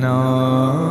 No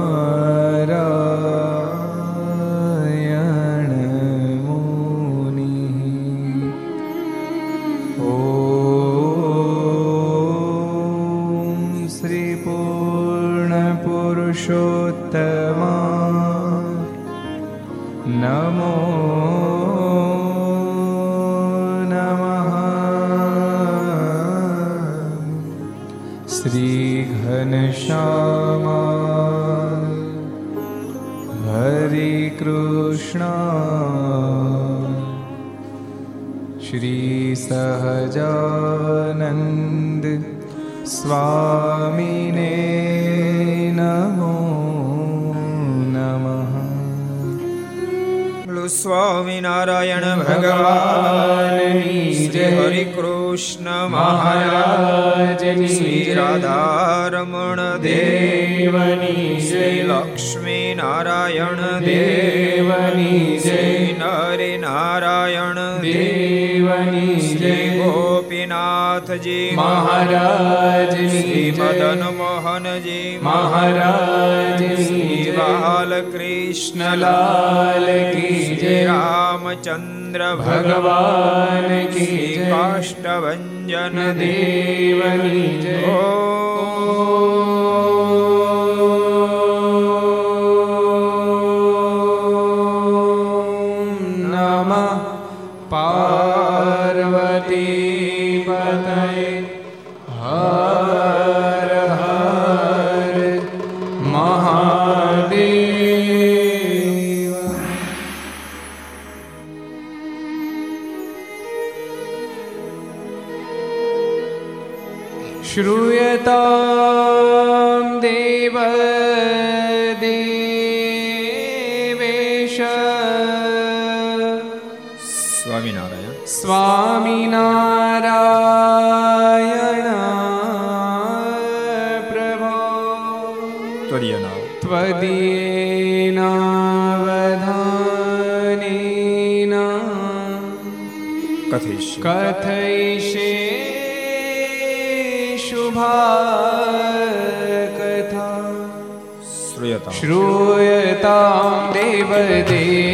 Devesh Swaminarayan Swaminarayan કથઈ શેષુ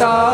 다.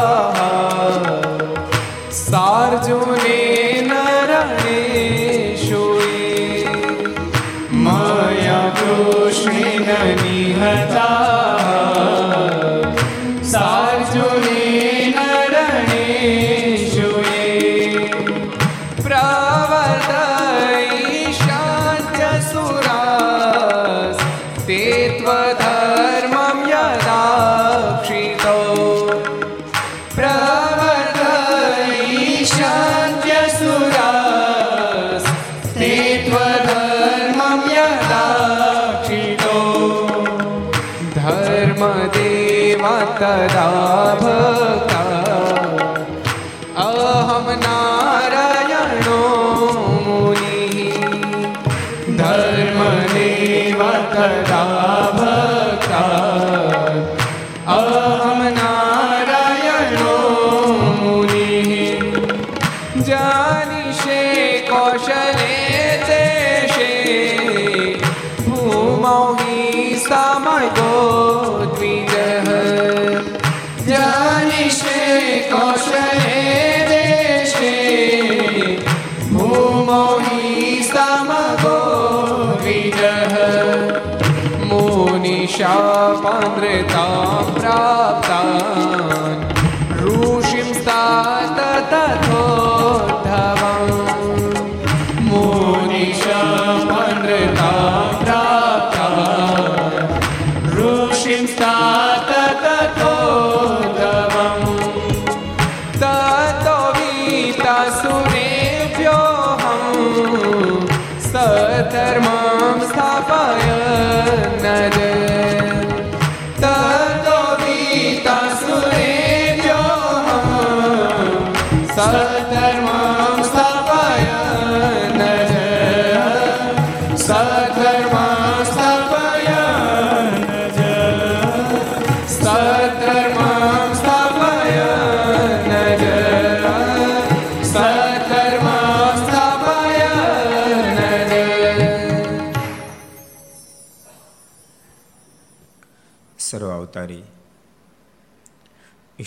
Muhammed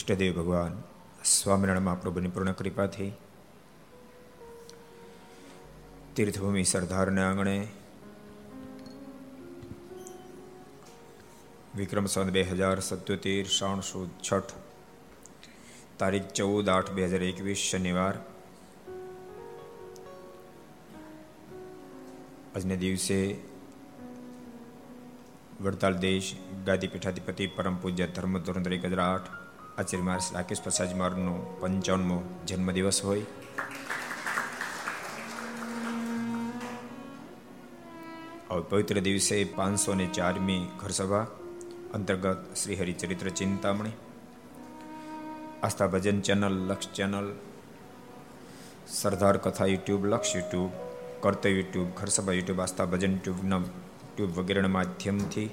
ઈષ્ટદેવ ભગવાન સ્વામિનારાયણ મહાપ્રભુની પૂર્ણ કૃપાથી તીર્થભૂમિ સરદારના આંગણે વિક્રમ સંત બે હજાર સત્યોતેર શ્રાવણ સુદ છઠ તારીખ ચૌદ આઠ બે હજાર એકવીસ શનિવાર આજને દિવસે વડતાલ દેશ ગાદી પીઠાધિપતિ પરમ પૂજ્ય ધર્મ ધોરણ એક હજાર આઠ આચાર્ય મહારાજ રાકેશ પ્રસાદ મારનો પંચાવનમો જન્મદિવસ હોય. હવે પવિત્ર દિવસે પાંચસો ને ચારમી ઘરસભા અંતર્ગત Shri Haricharitra Chintamani, Aastha Bhajan channel, Laksh channel, Sardar Katha YouTube, Laksh YouTube, Kartavya YouTube, Gharsabha YouTube, Aastha Bhajan યુટ્યુબના YouTube વગેરેના માધ્યમથી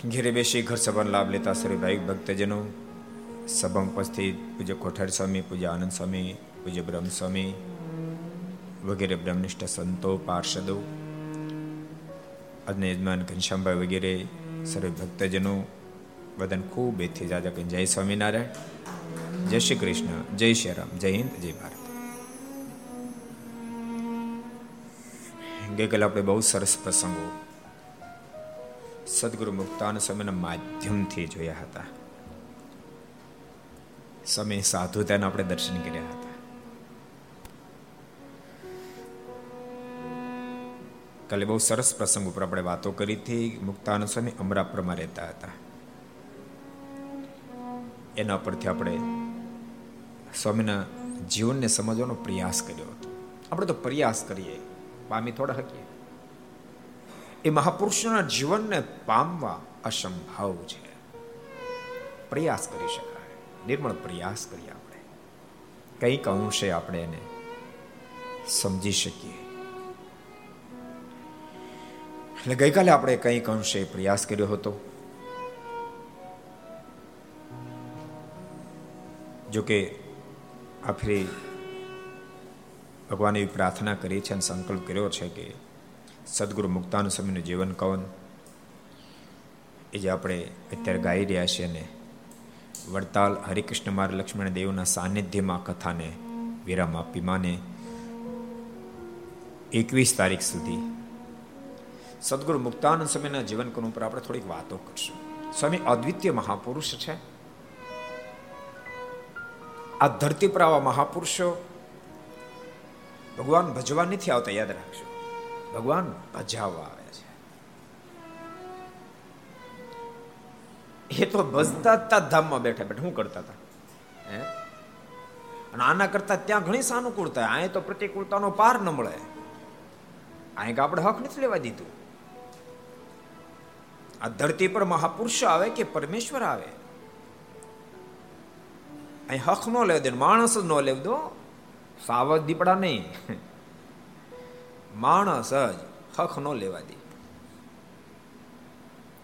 ઘેરે બેસી ઘર સભાનો લાભ લેતા સર્વે ભાઈ ભક્તજનો. સભા ઉપસ્થિત પૂજ્ય કોઠારી સ્વામી, પૂજ્ય આનંદ સ્વામી, પૂજ્ય બ્રહ્મ સ્વામી, વગેરે બ્રહ્મનિષ્ઠ સંતો, પાર્ષદો આજના યજમાન ઘનશ્યામભાઈ વગેરે સર્વે ભક્તજનો. બધાને ખૂબ એથી જાજા કહી જય સ્વામિનારાયણ, જય શ્રી કૃષ્ણ, જય શ્રી રામ, જય હિન્દ, જય ભારત. ગઈકાલે આપણે બહુ સરસ પ્રસંગો સદગુરુ મુક્તાન સમયના માધ્યમથી જોયા હતા સ્વામી સાધુતાના આપણે દર્શન કર્યા હતા કાલે બહુ સરસ પ્રસંગ ઉપર આપણે વાતો કરી હતી મુક્તાન સમય અમરાપુરમાં રહેતા હતા એના પરથી આપણે સ્વામીના જીવનને સમજવાનો પ્રયાસ કર્યો હતો આપણે તો પ્રયાસ કરીએ પામી થોડા હકીએ એ મહાપુરુષોના જીવનને પામવા અસંભવ છે. પ્રયાસ કરી શકાય. નિર્મળ પ્રયાસ કરીએ આપણે. કંઈક અંશે આપણે એને સમજી શકીએ. એટલે ગઈકાલે આપણે કંઈક અંશે પ્રયાસ કર્યો હતો. જોકે આખરે ભગવાને એવી પ્રાર્થના કરી છે અને સંકલ્પ કર્યો છે કે સદગુરુ મુક્તાનુ સ્વામીનું જીવન કવન, એ જે આપણે અત્યારે ગાઈ રહ્યા છીએ અને વડતાલ હરિકૃષ્ણ માર લક્ષ્મણ દેવના સાનિધ્યમાં કથાને વિરામ આપી માને. એકવીસ તારીખ સુધી સદગુરુ મુક્તાનંદ સ્વામીના જીવન કવન ઉપર આપણે થોડીક વાતો કરશું. સ્વામી, અદ્વિતીય મહાપુરુષ છે. આ ધરતી પર આવા મહાપુરુષો ભગવાન ભજવા નથી આવતા યાદ રાખજો. ભગવાન ભજાવવા આવે છે. એ તો ભજતા હતા ધામમાં બેઠા બેઠા. શું કરતા હતા હે? અને આના કરતા ત્યાં ઘણી સાનુકૂળતા અહીં તો પ્રતિકૂળતાનો પાર ન મળે. અહીં આપણે હક નથી લેવા દીધું. આ ધરતી પર મહાપુરુષ આવે કે પરમેશ્વર આવે? અહીં હક નો લેવ દે માણસ જ ન લેવ દો. સાવધ દીપડા નહીં. માણસ જ હક ન લેવા દે.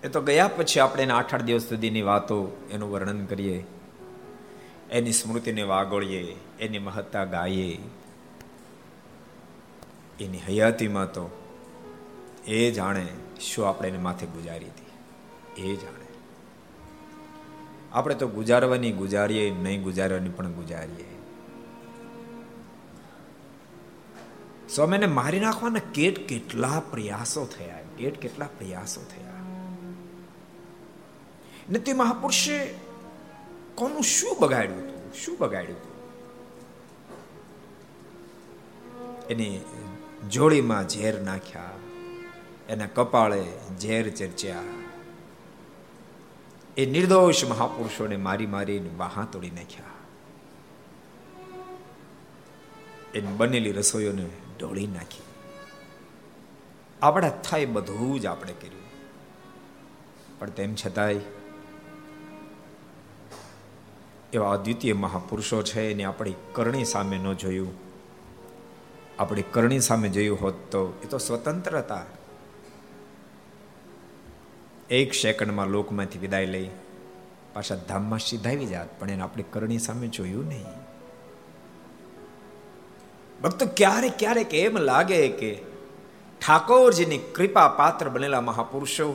એ તો ગયા પછી આપણે એના આઠ આઠ દિવસ સુધીની વાતો એનું વર્ણન કરીએ. એની સ્મૃતિને વાગોળીએ, એની મહત્તા ગાઈએ. એની હયાતીમાં તો એ જાણે શું આપણે એને માથે ગુજારી હતી. એ જાણે. આપણે તો ગુજારવાની ગુજારીએ, નહીં ગુજારવાની પણ ગુજારીએ. સ્વામીને મારી નાખવાના કેટ કેટલા પ્રયાસો થયા, કેટ કેટલા પ્રયાસો થયા. ને તે મહાપુરુષે કોનું શું બગાડ્યું હતું? શું બગાડ્યું હતું? એની જોડીમાં ઝેર નાખ્યા, એના કપાળે ઝેર ચર્ચ્યા. એ નિર્દોષ મહાપુરુષોને મારી મારીને વાહા તોડી નાખ્યા. એની બનેલી રસોઈઓને ઢોળી નાખી. આપણા થાય બધું જ આપણે કર્યું. પણ તેમ છતાંય એવા અદ્વિતીય મહાપુરુષો છે એને આપણી કરણી સામે ન જોયું. આપણી કરણી સામે જોયું હોત તો એ તો સ્વતંત્ર હતા. એક સેકન્ડમાં લોકમાંથી વિદાય લઈ પાછા ધામમાં સીધાવી જાત, પણ એને આપણી કરણી સામે જોયું નહીં. ભક્તો ક્યારેક ક્યારેક એમ લાગે કે ઠાકોરજીની કૃપા પાત્ર બનેલા મહાપુરુષો.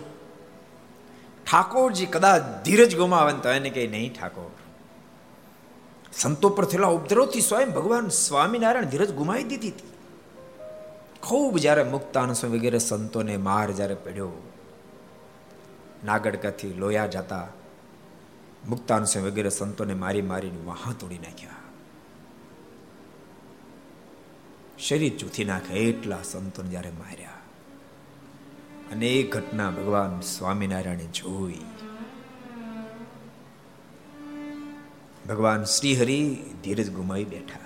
ઠાકોરજી કદાચ ધીરજ ગુમાવે તો એને કહે, નહીં ઠાકોર. સંતો પર થયેલા ઉપદ્રવથી સ્વયં ભગવાન સ્વામિનારાયણ ધીરજ ગુમાવી દીધી હતી. ખૂબ જ્યારે મુક્તાન વગેરે સંતોને માર જ્યારે પડ્યો, નાગડકાથી લોયા જતા મુક્તાન વગેરે સંતોને મારી મારીને વાહ તોડી નાખ્યા. શરીર ચૂથી નાખે એટલા સંતોને જ્યારે માર્યા. અને એ ઘટના ભગવાન સ્વામિનારાયણે જોઈ. ભગવાન શ્રી હરિ ધીરજ ગુમાવી બેઠા.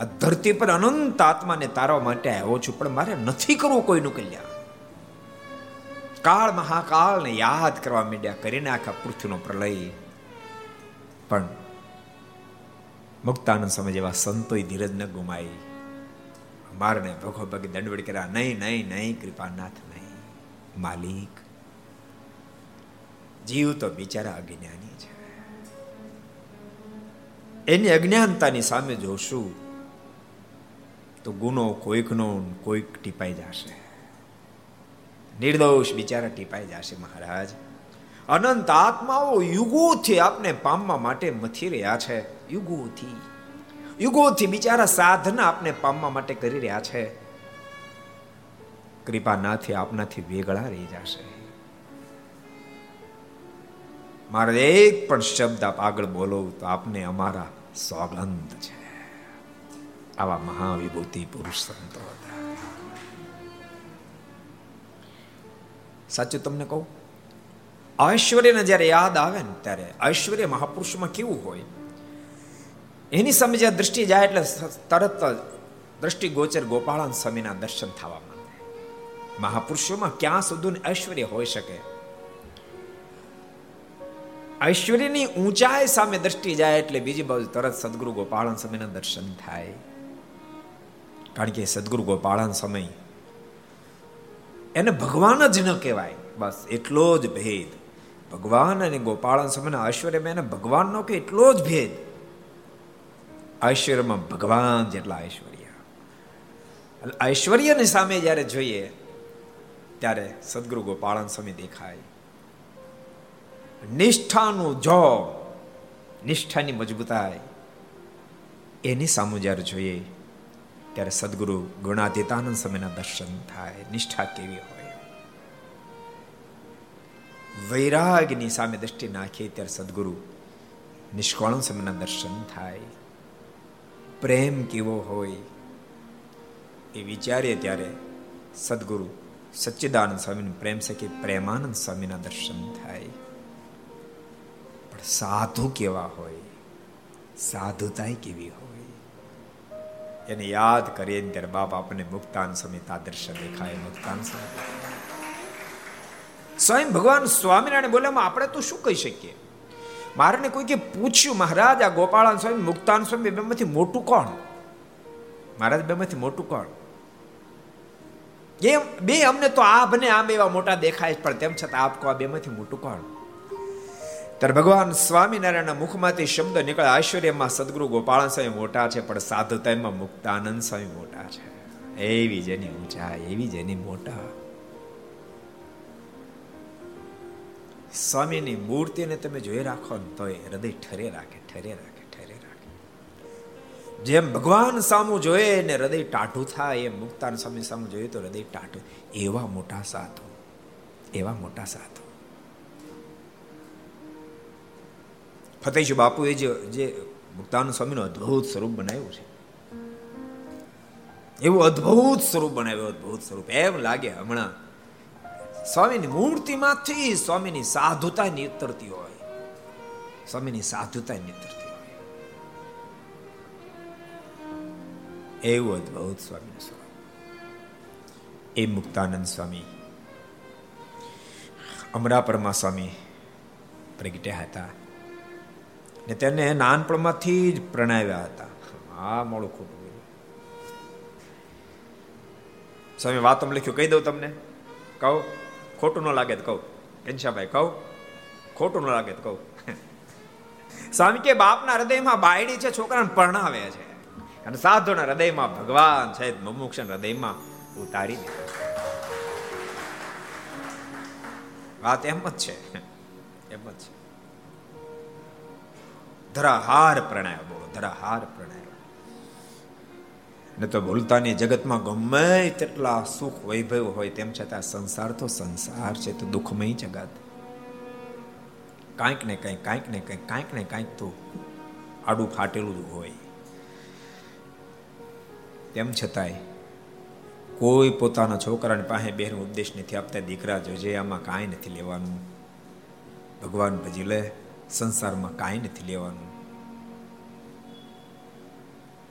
આ ધરતી પર અનંત આત્માને તારવા માટે આવ્યો છું, પણ મારે નથી કરવું કોઈનું કલ્યાણ. કાળ મહાકાળને યાદ કરવા માંડ્યા કરીને આખા પૃથ્વીનો પ્રલય. પણ મુક્તાનંદ સમય જેવા સંતોય ધીરજ ન ગુમાઈ મારને ભગો ભગી દંડવડ કર્યા, નહીં નહીં નહીં, કૃપાનાથ, નહીં. માલિક, જીવ તો બિચારા અજ્ઞાની છે. એની અજ્ઞાનતાની સામે જોશું તો ગુનો કોઈકનો કોઈક ટીપાઈ જશે. નિર્દોષ બિચારા ટીપાઈ જશે મહારાજ. અનંત આત્માઓ યુગોથી આપને પામવા માટે મથી રહ્યા છે. યુગોથી. યુગોથી બિચારા સાધના આપને પામવા માટે કરી રહ્યા છે. કૃપા નાથી આપનાથી વેગળા રહી જશે. મારે એક પણ શબ્દ આપ આગળ બોલો તો આપને અમારા સોગંદ છે. આવા મહાવિભૂતિ પુરુષ સંતો હતા. સાચું તમને કહું? ઐશ્વર્યને જ્યારે યાદ આવે ને ત્યારે ઐશ્વર્ય મહાપુરુષમાં કેવું હોય? એની સામે જ્યાં દ્રષ્ટિ જાય એટલે તરત દ્રષ્ટિ ગોચર ગોપાળાન સ્વામીના દર્શન થવા માંડે. મહાપુરુષોમાં ક્યાં સુધી ઐશ્વર્ય હોઈ શકે? ઐશ્વર્યની ઊંચાઈ સામે દ્રષ્ટિ જાય એટલે બીજી બાજુ તરત સદગુરુ ગોપાળન સમયના દર્શન થાય. કારણ કે સદગુરુ ગોપાળન સમય એને ભગવાન જ ન કહેવાય. બસ એટલો જ ભેદ. ભગવાન અને ગોપાળન સમયના ઐશ્વર્યમાં એને ભગવાન નો કે એટલો જ ભેદ. ઐશ્વર્યમાં ભગવાન જેટલા ઐશ્વર્ય. ઐશ્વર્યની સામે જ્યારે જોઈએ, ત્યારે સદગુરુ ગોપાળન સમય દેખાય. નિષ્ઠાનું જો નિષ્ઠાની મજબૂતાઈ, એની સામે જ્યારે જોઈએ, ત્યારે સદગુરુ ગુણાતીતાનંદ સમયના દર્શન થાય, નિષ્ઠા કેવી હોય. વૈરાગની સામે દ્રષ્ટિ નાખીએ ત્યારે સદગુરુ નિષ્કોણ સમયના દર્શન થાય. પ્રેમ કેવો હોય એ વિચારીએ ત્યારે સદગુરુ સચ્ચિદાનંદ સ્વામીનું પ્રેમ શકે પ્રેમાનંદ સ્વામીના દર્શન થાય. પણ સાધુ કેવા હોય? સાધુતાય કેવી હોય? એને યાદ કરીએ ત્યારે બાપ આપણને મુક્તાન સમિત દર્શન દેખાય મુક્તાન સ્વયં ભગવાન સ્વામિનારાયણ બોલ્યામાં આપણે તો શું કહી શકીએ? મારે કોઈ કે પૂછ્યું, મહારાજ, આ ગોપાળાન સ્વામી, મુક્તાન સ્વામી બેમાંથી મોટું કોણ? મહારાજ બેમાંથી મોટું કોણ? એમ, બે અમને તો આ બને આમ એવા મોટા દેખાય પણ તેમ છતાં આપ કહો આ બેમાંથી મોટું કોણ? ત્યારે ભગવાન સ્વામિનારાયણના મુખમાંથી શબ્દ નીકળે આશ્વર્યમાં સદગુરુ ગોપાલ સ્વામી મોટા છે, પણ સાધુતામાં મુક્તાનંદ સ્વામી મોટા છે. એવી જેની ઊંચા એવી જેની મોટા. સ્વામીની મૂર્તિને તમે જોઈ રાખો ને તો એ હૃદય ઠરે રાખે ઠરે રાખે ઠરે રાખે. જેમ ભગવાન સામું જોયે ને હૃદય ટાઢું થાય, એમ મુક્તાન સ્વામી સામું જોઈએ તો હૃદય ટાઢું એવા મોટા સાધુ, એવા મોટા સાધુ. ફતેશ બાપુએ જે મુક્તાન સ્વામીનું અદ્ભુત સ્વરૂપ બનાવ્યું છે. એવું અદ્ભુત સ્વરૂપ બનાવ્યું, અદ્ભુત સ્વરૂપ. એમ લાગે હમણાં સ્વામીની મૂર્તિમાંથી સ્વામીની સાધુતા નીતરતી હોય. સ્વામીની સાધુતા નીતરતી હોય. એવું અદ્ભુત સ્વામીનું સ્વરૂપ. એ મુક્તાનંદ સ્વામી, અમરાપરમા સ્વામી પ્રગટ્યા હતા ને તેને નાનપણમાંથી જ પ્રણાવ્યા હતા. આ મોડું ખોટું સ્વામી, વાતમ લખ્યું, કહી દઉં તમને. કહું. ખોટું ન લાગે તો કહું. ઘનશ્યામભાઈ, કહું. ખોટું ન લાગે તો કહું. સ્વામી કે બાપના હૃદયમાં બાયડી છે, છોકરાને પરણાવે છે. અને સાધુના હૃદયમાં ભગવાન છે મુમુક્ષ હૃદયમાં ઉતારી દે વાત એમ જ છે. એમ જ છે. ધરાહાર પ્રણાય બોલો, ધરાહાર પ્રણાય. ને તો ભૂલતાની જગતમાં ગમે તેટલા સુખ વૈભવ હોય, તેમ છતાં સંસાર તો સંસાર છે, તો દુઃખમય જગત. કાંઈક ને કંઈક, કાંઈક ને કંઈક, કાંઈક ને કાંઈક તો આડું ફાટેલું જ હોય. તેમ છતાંય કોઈ પોતાના છોકરાને પાસે બેન ઉપદેશ નથી આપતા, દીકરા જોજે આમાં કાંઈ નથી લેવાનું. ભગવાન ભજી લે સંસારમાં કાંઈ નથી લેવાનું.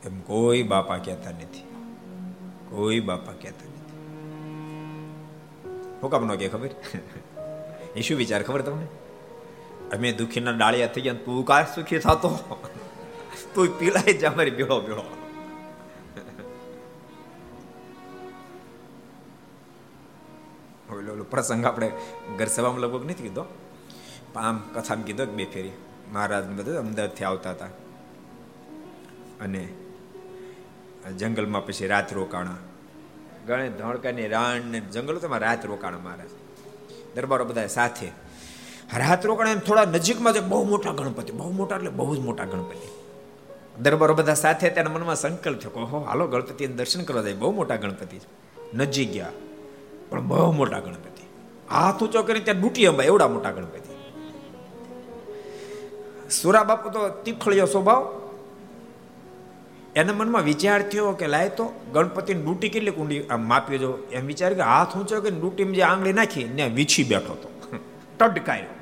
એમ કોઈ બાપા કહેતા નથી. કોઈ બાપા કહેતા નથી. હું કામ ન કે ખબર? એ શું વિચાર ખબર તમને? અમે દુખીના ડાળિયા થઈ ગયા તું કા સુખી થતો? તું પીલાય જ અમારી બેળો બેળો ઓલો પ્રસંગ આપણે ઘર સભામાં લગભગ નથી કીધો? આમ કથામાં કીધો બે ફેરી. મહારાજ બધું અમદાવાદથી આવતા હતા. અને જંગલમાં પછી રાત રોકાણા. ગણે ધોળકાની રાણ ને જંગલો તેમાં રાત રોકાણા મહારાજ દરબારો બધા સાથે. રાત રોકાણા એમ થોડા નજીકમાં છે બહુ મોટા ગણપતિ, બહુ મોટા એટલે બહુ જ મોટા ગણપતિ. દરબારો બધા સાથે તેના મનમાં સંકલ્પ થયો હો હાલો ગણપતિ દર્શન કરવા જાય, બહુ મોટા ગણપતિ નજીક ગયા, પણ બહુ મોટા ગણપતિ. હાથ ઊંચો કરી ત્યાં ડૂટી અંબા એવડા મોટા ગણપતિ. સુરા બાપુ તો તીખળિયો સ્વભાવ એના મનમાં વિચાર થયો કે લાય તો ગણપતિની ડૂટી કેટલી કુંડી આમ માપી જો. એમ વિચાર કે હાથ ઊંચો કે ડૂટીમાં જે આંગળી નાખી ને વીછી બેઠો હતો. ટડકાયો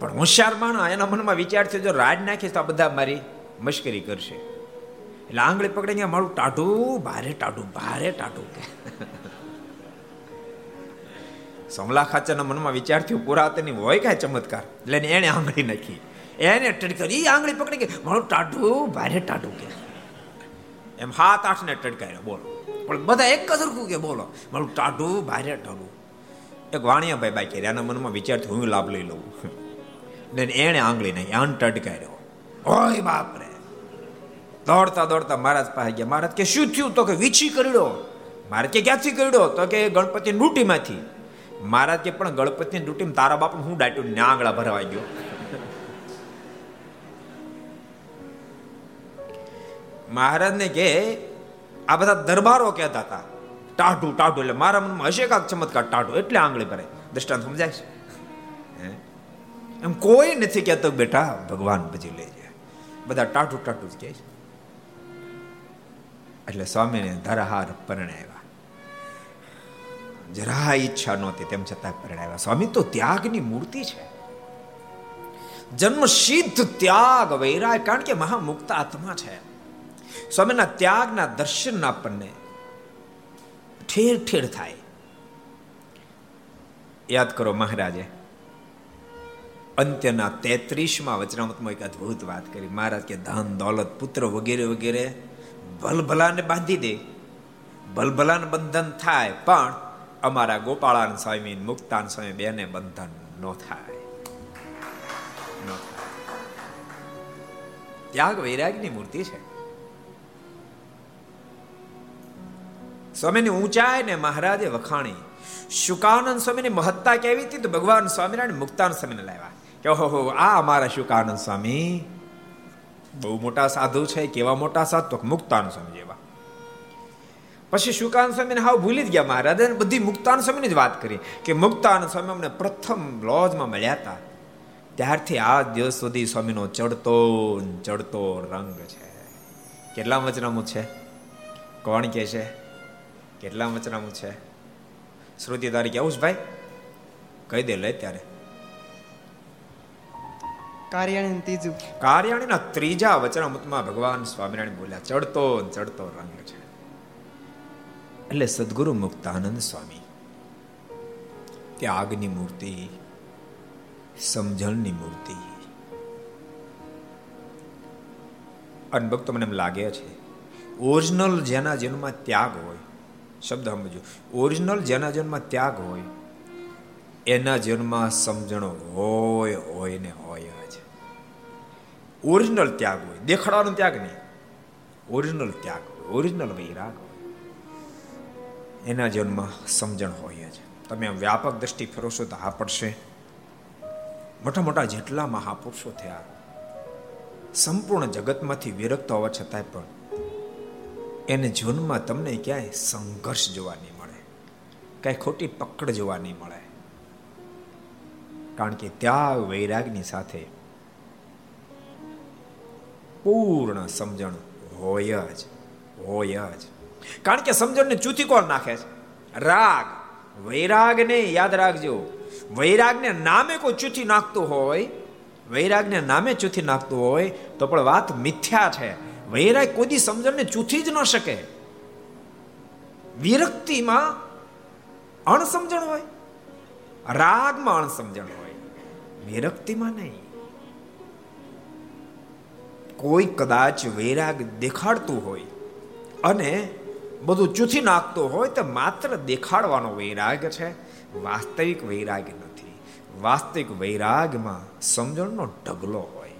પણ હોશિયાર માણા એના મનમાં વિચાર થયો, જો રાજ નાખીશ તો બધા મારી મશ્કરી કરશે. એટલે આંગળી પકડીને મારું ટાઢું, ભારે ટાઢું ભારે ટાઢું કે. સમલા ખાચરના મનમાં વિચાર થયો પુરાતની હોય કાંઈ ચમત્કાર. એટલે એને આંગળી નાખી. એને ટડકારી આંગળી પકડી કે, મારું ટાટું, ભારે ટાટું કે. એમ હાથ આઠ ને ટડકાય બોલો. પણ બધા એક જ સરખું કે, બોલો, મારું ટાટું, ભારે ટાટું. એક વાણિયા ભાઈ બાકી એના મનમાં વિચાર હું લાભ લઈ લઉં. ને એને આંગળી નહીં, આન ટડકાર્યો ઓય બાપ રે દોડતા દોડતા મહારાજ પાસે ગયા. મહારાજ કે, શું થયું? તો કે, વીછી કરડ્યો મારે કે, ક્યાંથી કરડ્યો તો કે ગણપતિ ડૂટીમાંથી મહારાજ કે, પણ ગણપતિની ડૂટીમાં તારા બાપ હું ડાટ્યું ને આંગળા ભરવા ગયો. મહારાજને કે, આ બધા દરબારો કહેતા હતા. ટાઢું ટાઢું. એટલે મારા મનમાં હશે કાક ચમત્કાર? ટાઢું. એટલે આંગળી ભરે દ્રષ્ટાંત સમજાય છે? એમ કોઈ નથી કહેતો બેટા, ભગવાન પછી લઈ જાય બધા ટાઢું ટાઢું જ કહે છે. એટલે સ્વામીને ધરાહાર પરણાવ્યા. જરા ઈચ્છા નહોતી, તેમ છતાં પરણાવ્યા. સ્વામી, તો ત્યાગની મૂર્તિ છે. જન્મ સિદ્ધ ત્યાગ વૈરાગ, કારણ કે મહામુક્ત આત્મા છે. સ્વામીના ત્યાગના દર્શન આપણને ઠેર ઠેર થાય. યાદ કરો મહારાજે, અંત્યના તેત્રીસમાં વચનામતમાં એક અદભુત વાત કરી. મહારાજ કે, ધન, દોલત, પુત્ર વગેરે વગેરે ભલભલાને બાંધી દે. ભલભલાને બંધન થાય, પણ અમારા ગોપાળાન સ્વામી, મુક્તાન સ્વામી બેને બંધન ન થાય. ત્યાગ વૈરાગની મૂર્તિ છે. સ્વામીની ઊંચાઈ ને મહારાજે વખાણી શુકાનંદ સ્વામીની મહત્તા કેવી હતી? તો ભગવાન સ્વામિનારાયણ મુક્તાન સ્વામીને લાવ્યા, કે ઓહો આ અમારા શુકાનંદ સ્વામી? બહુ મોટા સાધુ છે, કેવા મોટા સાધુ? મુક્તાન સ્વામી જેવા. પછી શુકાન સ્વામીને હાવ ભૂલી જ ગયા મહારાજ બધી મુક્તાન સ્વામીની જ વાત કરી, કે મુક્તાન સ્વામી અમને પ્રથમ લોજમાં મળ્યા હતા. ત્યારથી આ દિવસ સુધી સ્વામીનો ચડતો ચડતો રંગ છે. કેટલા વચનામું છે? કોણ કે છે? કેટલા વચનામું છે? શ્રુતિ તારીખ આવું ભાઈ? કહી દે લે ત્યારે. કાર્યાણી ત્રીજું. કાર્યાણીના ત્રીજા વચનામૃતમાં ભગવાન સ્વામિનારાયણ બોલ્યા ચડતો ચડતો રંગ છે. એટલે સદગુરુ મુક્તાનંદ સ્વામી ત્યાગની મૂર્તિ સમજણની મૂર્તિ. અને ભક્તો મને એમ લાગે છે ઓરિજિનલ જેના જન્મમાં ત્યાગ હોય શબ્દ સમજો ઓરિજિનલ જેના જન્મમાં ત્યાગ હોય, એના જન્મમાં સમજણ હોય હોય ને હોય જ. ઓરિજિનલ ત્યાગ હોય, દેખાડવાનો ત્યાગ નહીં. ઓરિજિનલ ત્યાગ હોય ઓરિજિનલ વૈરાગ હોય. એના જન્મમાં સમજણ હોય જ. તમે વ્યાપક દ્રષ્ટિ ફેરવશો તો હા પડશે. મોટા મોટા જેટલા મહાપુરુષો થયા, સંપૂર્ણ જગતમાંથી વિરક્ત હોવા છતાંય પણ એને જીવનમાં તમને ક્યાંય સંઘર્ષ જોવા નહીં મળે. કાંઈ ખોટી પકડ જોવા નહીં મળે. કારણ કે ત્યાં વૈરાગની સાથે પૂર્ણ સમજણ હોય જ હોય જ. કારણ કે સમજણને ચૂથી કોણ નાખે છે? રાગ. વૈરાગને યાદ રાખજો. વૈરાગને નામે કોઈ ચૂથી નાખતું હોય, વૈરાગને નામે ચૂથી નાખતું હોય, તો પણ વાત મિથ્યા છે. વૈરાગ કોઈ સમજણને ચૂથી જ ન શકે. વિરક્તિમાં અણસમજણ હોય, રાગમાં અણસમજણ હોય, વિરક્તિમાં નહીં. કોઈ કદાચ વૈરાગ દેખાડતું હોય અને બધું ચૂથી નાખતું હોય તો માત્ર દેખાડવાનો વૈરાગ છે, વાસ્તવિક વૈરાગ નથી. વાસ્તવિક વૈરાગમાં સમજણનો ઢગલો હોય,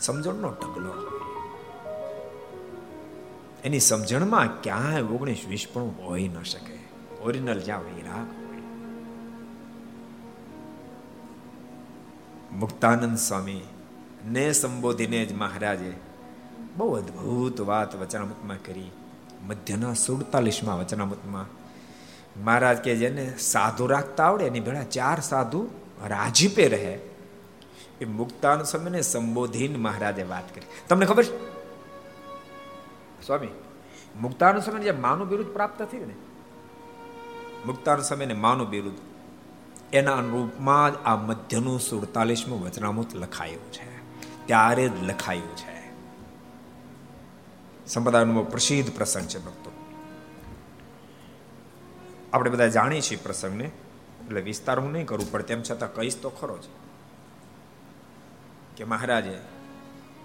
સમજણનો ઢગલો હોય. એની સમજણમાં ક્યાંય ઓગણીસ, વીસ પણ હોઈ ન શકે. ઓરિજિનલ જ્યાં વૈરાગ મુક્તાનંદ સ્વામી ને સંબોધીને જ મહારાજે બહુ અદ્ભુત વાત વચનામૃતમાં કરી. મધ્યના સુડતાલીસમાં વચનામૃતમાં મહારાજ કે જેને સાધુ રાખતા આવડે, એની ભેળા ચાર સાધુ રાજીપે રહે. એ મુક્તાન સ્વામીને સંબોધીને મહારાજે વાત કરી. તમને ખબર છે? સ્વામી મુક્તાનું સમય જે માનું બિરુદ પ્રાપ્ત થયું ને મુક્તાન સમયને માનું બિરુદ, એના અનુરૂપમાં જ આ મધ્યનું સુડતાલીસમું વચનામૃત લખાયું છે. ત્યારે જ લખાયું છે. સંપ્રદાયનો પ્રસિદ્ધ પ્રસંગ છે ભક્તો. આપણે બધા જાણીએ છીએ પ્રસંગને, એટલે વિસ્તાર હું નહીં કરું, પણ તેમ છતાં કહીશ તો ખરો જ. કે મહારાજે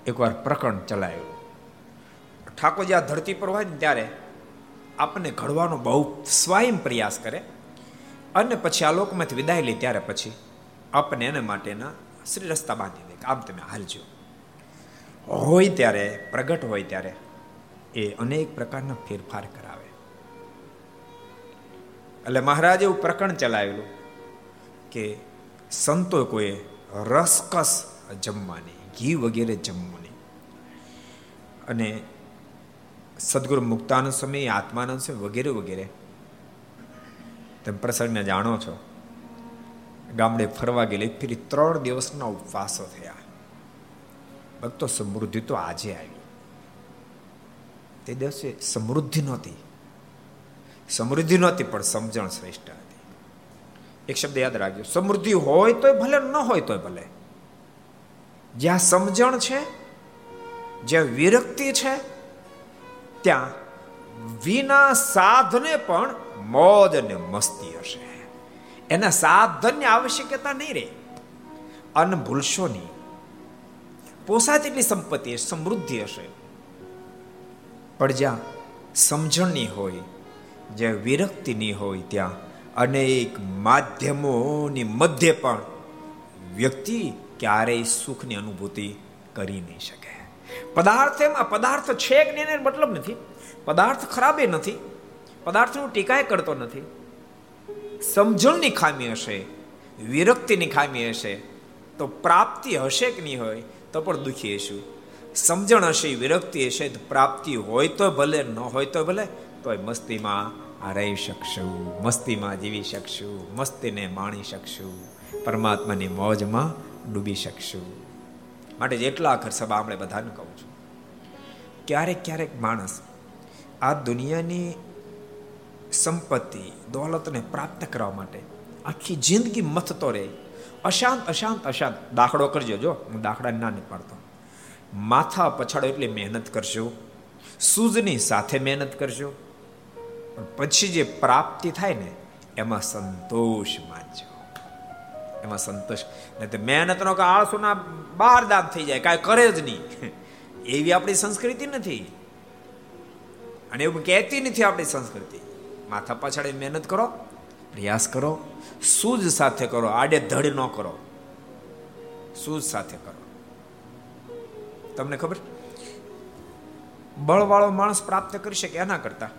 એકવાર પ્રકરણ ચલાવ્યું. ઠાકોરજી આ ધરતી પર હોય ને ત્યારે આપણને ઘડવાનો બહુ સ્વયં પ્રયાસ કરે અને પછી આ લોકમાંથી વિદાય લે ત્યારે પછી આપણને એને માટેના શ્રી રસ્તા બાંધી દે આમ તમે હાલજો. હોય ત્યારે, પ્રગટ હોય ત્યારે એ અનેક પ્રકારના ફેરફાર કરાવે. એટલે મહારાજે એવું પ્રકરણ ચલાવેલું કે સંતો કોઈ રસકસ જમવાની, ઘી વગેરે જમવાની. અને સદગુરુ મુક્તાનંદ સ્વામી, આત્માનંદ સ્વામી વગેરે વગેરે. તમે પ્રસંગને જાણો છો. ગામડે ફરવા ગયેલી, ફરી ત્રણ દિવસના ઉપવાસો થયા. ભક્તો સમૃદ્ધિ તો આજે આવી. તે દિવસે સમૃદ્ધિ નહોતી. સમૃદ્ધિ નહોતી, પણ સમજણ શ્રેષ્ઠ હતી. એક શબ્દ યાદ રાખજો. સમૃદ્ધિ હોય તોય ભલે, ન હોય તોય ભલે. જ્યાં સમજણ છે, જ્યાં વિરક્તિ છે ત્યાં વિના સાધને પણ મોજ અને મસ્તી હશે. એના સાધનની આવશ્યકતા નહીં રહે. અન્ન ભૂલશો નહીં પોસાય તેટલી સંપત્તિ સમૃદ્ધિ હશે. પણ જ્યાં સમજણની હોય, જ્યાં વિરક્તિની હોય, ત્યાં અનેક માધ્યમોની મધ્ય પણ વ્યક્તિ ક્યારેય સુખની અનુભૂતિ કરી નહીં શકે. પદાર્થ એમાં પદાર્થ છે કે નહીં મતલબ નથી. પદાર્થ ખરાબે નથી. પદાર્થનું ટીકાય કરતો નથી. સમજણની ખામી હશે, વિરક્તિની ખામી હશે, તો પ્રાપ્તિ હશે કે નહીં હોય, તો પણ દુઃખી હશું. સમજણ હશે, વિરક્તિ હશે, તો પ્રાપ્તિ હોય તો ભલે, ન હોય તો ભલે, તોય મસ્તીમાં રહી શકશું, મસ્તીમાં જીવી શકશું, મસ્તીને માણી શકશું, પરમાત્માની મોજમાં ડૂબી શકશું. માટે જેટલા આખર સભા આપણે બધાને કહું છું. ક્યારેક ક્યારેક માણસ આ દુનિયાની સંપત્તિ, દોલતને પ્રાપ્ત કરવા માટે આખી જિંદગી મથતો રહે. અશાંત અશાંત અશાંત. દાખલો કરજો, જો. હું દાખલા ના નહીં પાડતો માથા પછાડો એટલે મહેનત કરશો. સૂઝની સાથે મહેનત કરશો. પછી જે પ્રાપ્તિ થાય ને, એમાં સંતોષ માનજો એમાં સંતોષ. નહીં તો મહેનતનો કે આળસુના બાર દાદ થઈ જાય, કાંઈ કરે જ નહીં. એવી આપણી સંસ્કૃતિ નથી. અને એવું કહેતી નથી આપણી સંસ્કૃતિ. માથા પાછળ મહેનત કરો, પ્રયાસ કરો, સૂઝ સાથે કરો, આડે ધડ ન કરો. સૂઝ સાથે કરો. તમને ખબર? બળવાળો માણસ પ્રાપ્ત કરી શકે એના કરતા.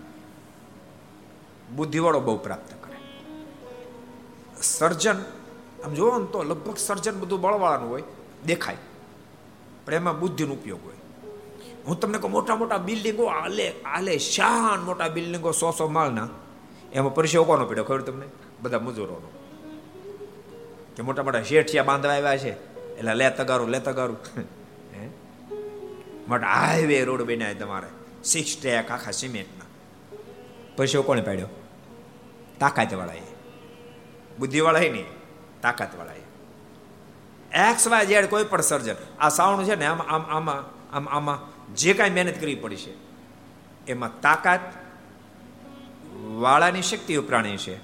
બુદ્ધિવાળો બહુ પ્રાપ્ત કરે. સર્જન આમ જોવો ને તો લગભગ સર્જન બધું બળવાળાનું હોય, દેખાય. પણ એમાં બુદ્ધિનો ઉપયોગ હોય. હું તમને કહું, મોટા મોટા બિલ્ડિંગો, આલે આલે શાન મોટા બિલ્ડિંગો, સો સો માળના. એમાં પરિચય કોનો પડ્યો ખબર તમને? બધા મજૂરોનો. કે મોટા મોટા શેઠિયા બાંધવા આવ્યા છે. એટલે લે તગારું લે તગારું. મોટા હાઈવે રોડ બન્યા તમારે. સિક્સ ટ્રેક આખા સિમેન્ટના. પછી કોણે પાડ્યો? તાકાત વાળા બુદ્ધિ વાળા નહીં. તાકાત એ એક્સ વાય ઝેડ કોઈ પણ સર્જન, આ સાઉન્ડ છે ને, આમ આમ, આમાં આમ, આમાં જે કાંઈ મહેનત કરવી પડી છે, એમાં તાકાત વાળાની શક્તિ ઉપરાણી છે,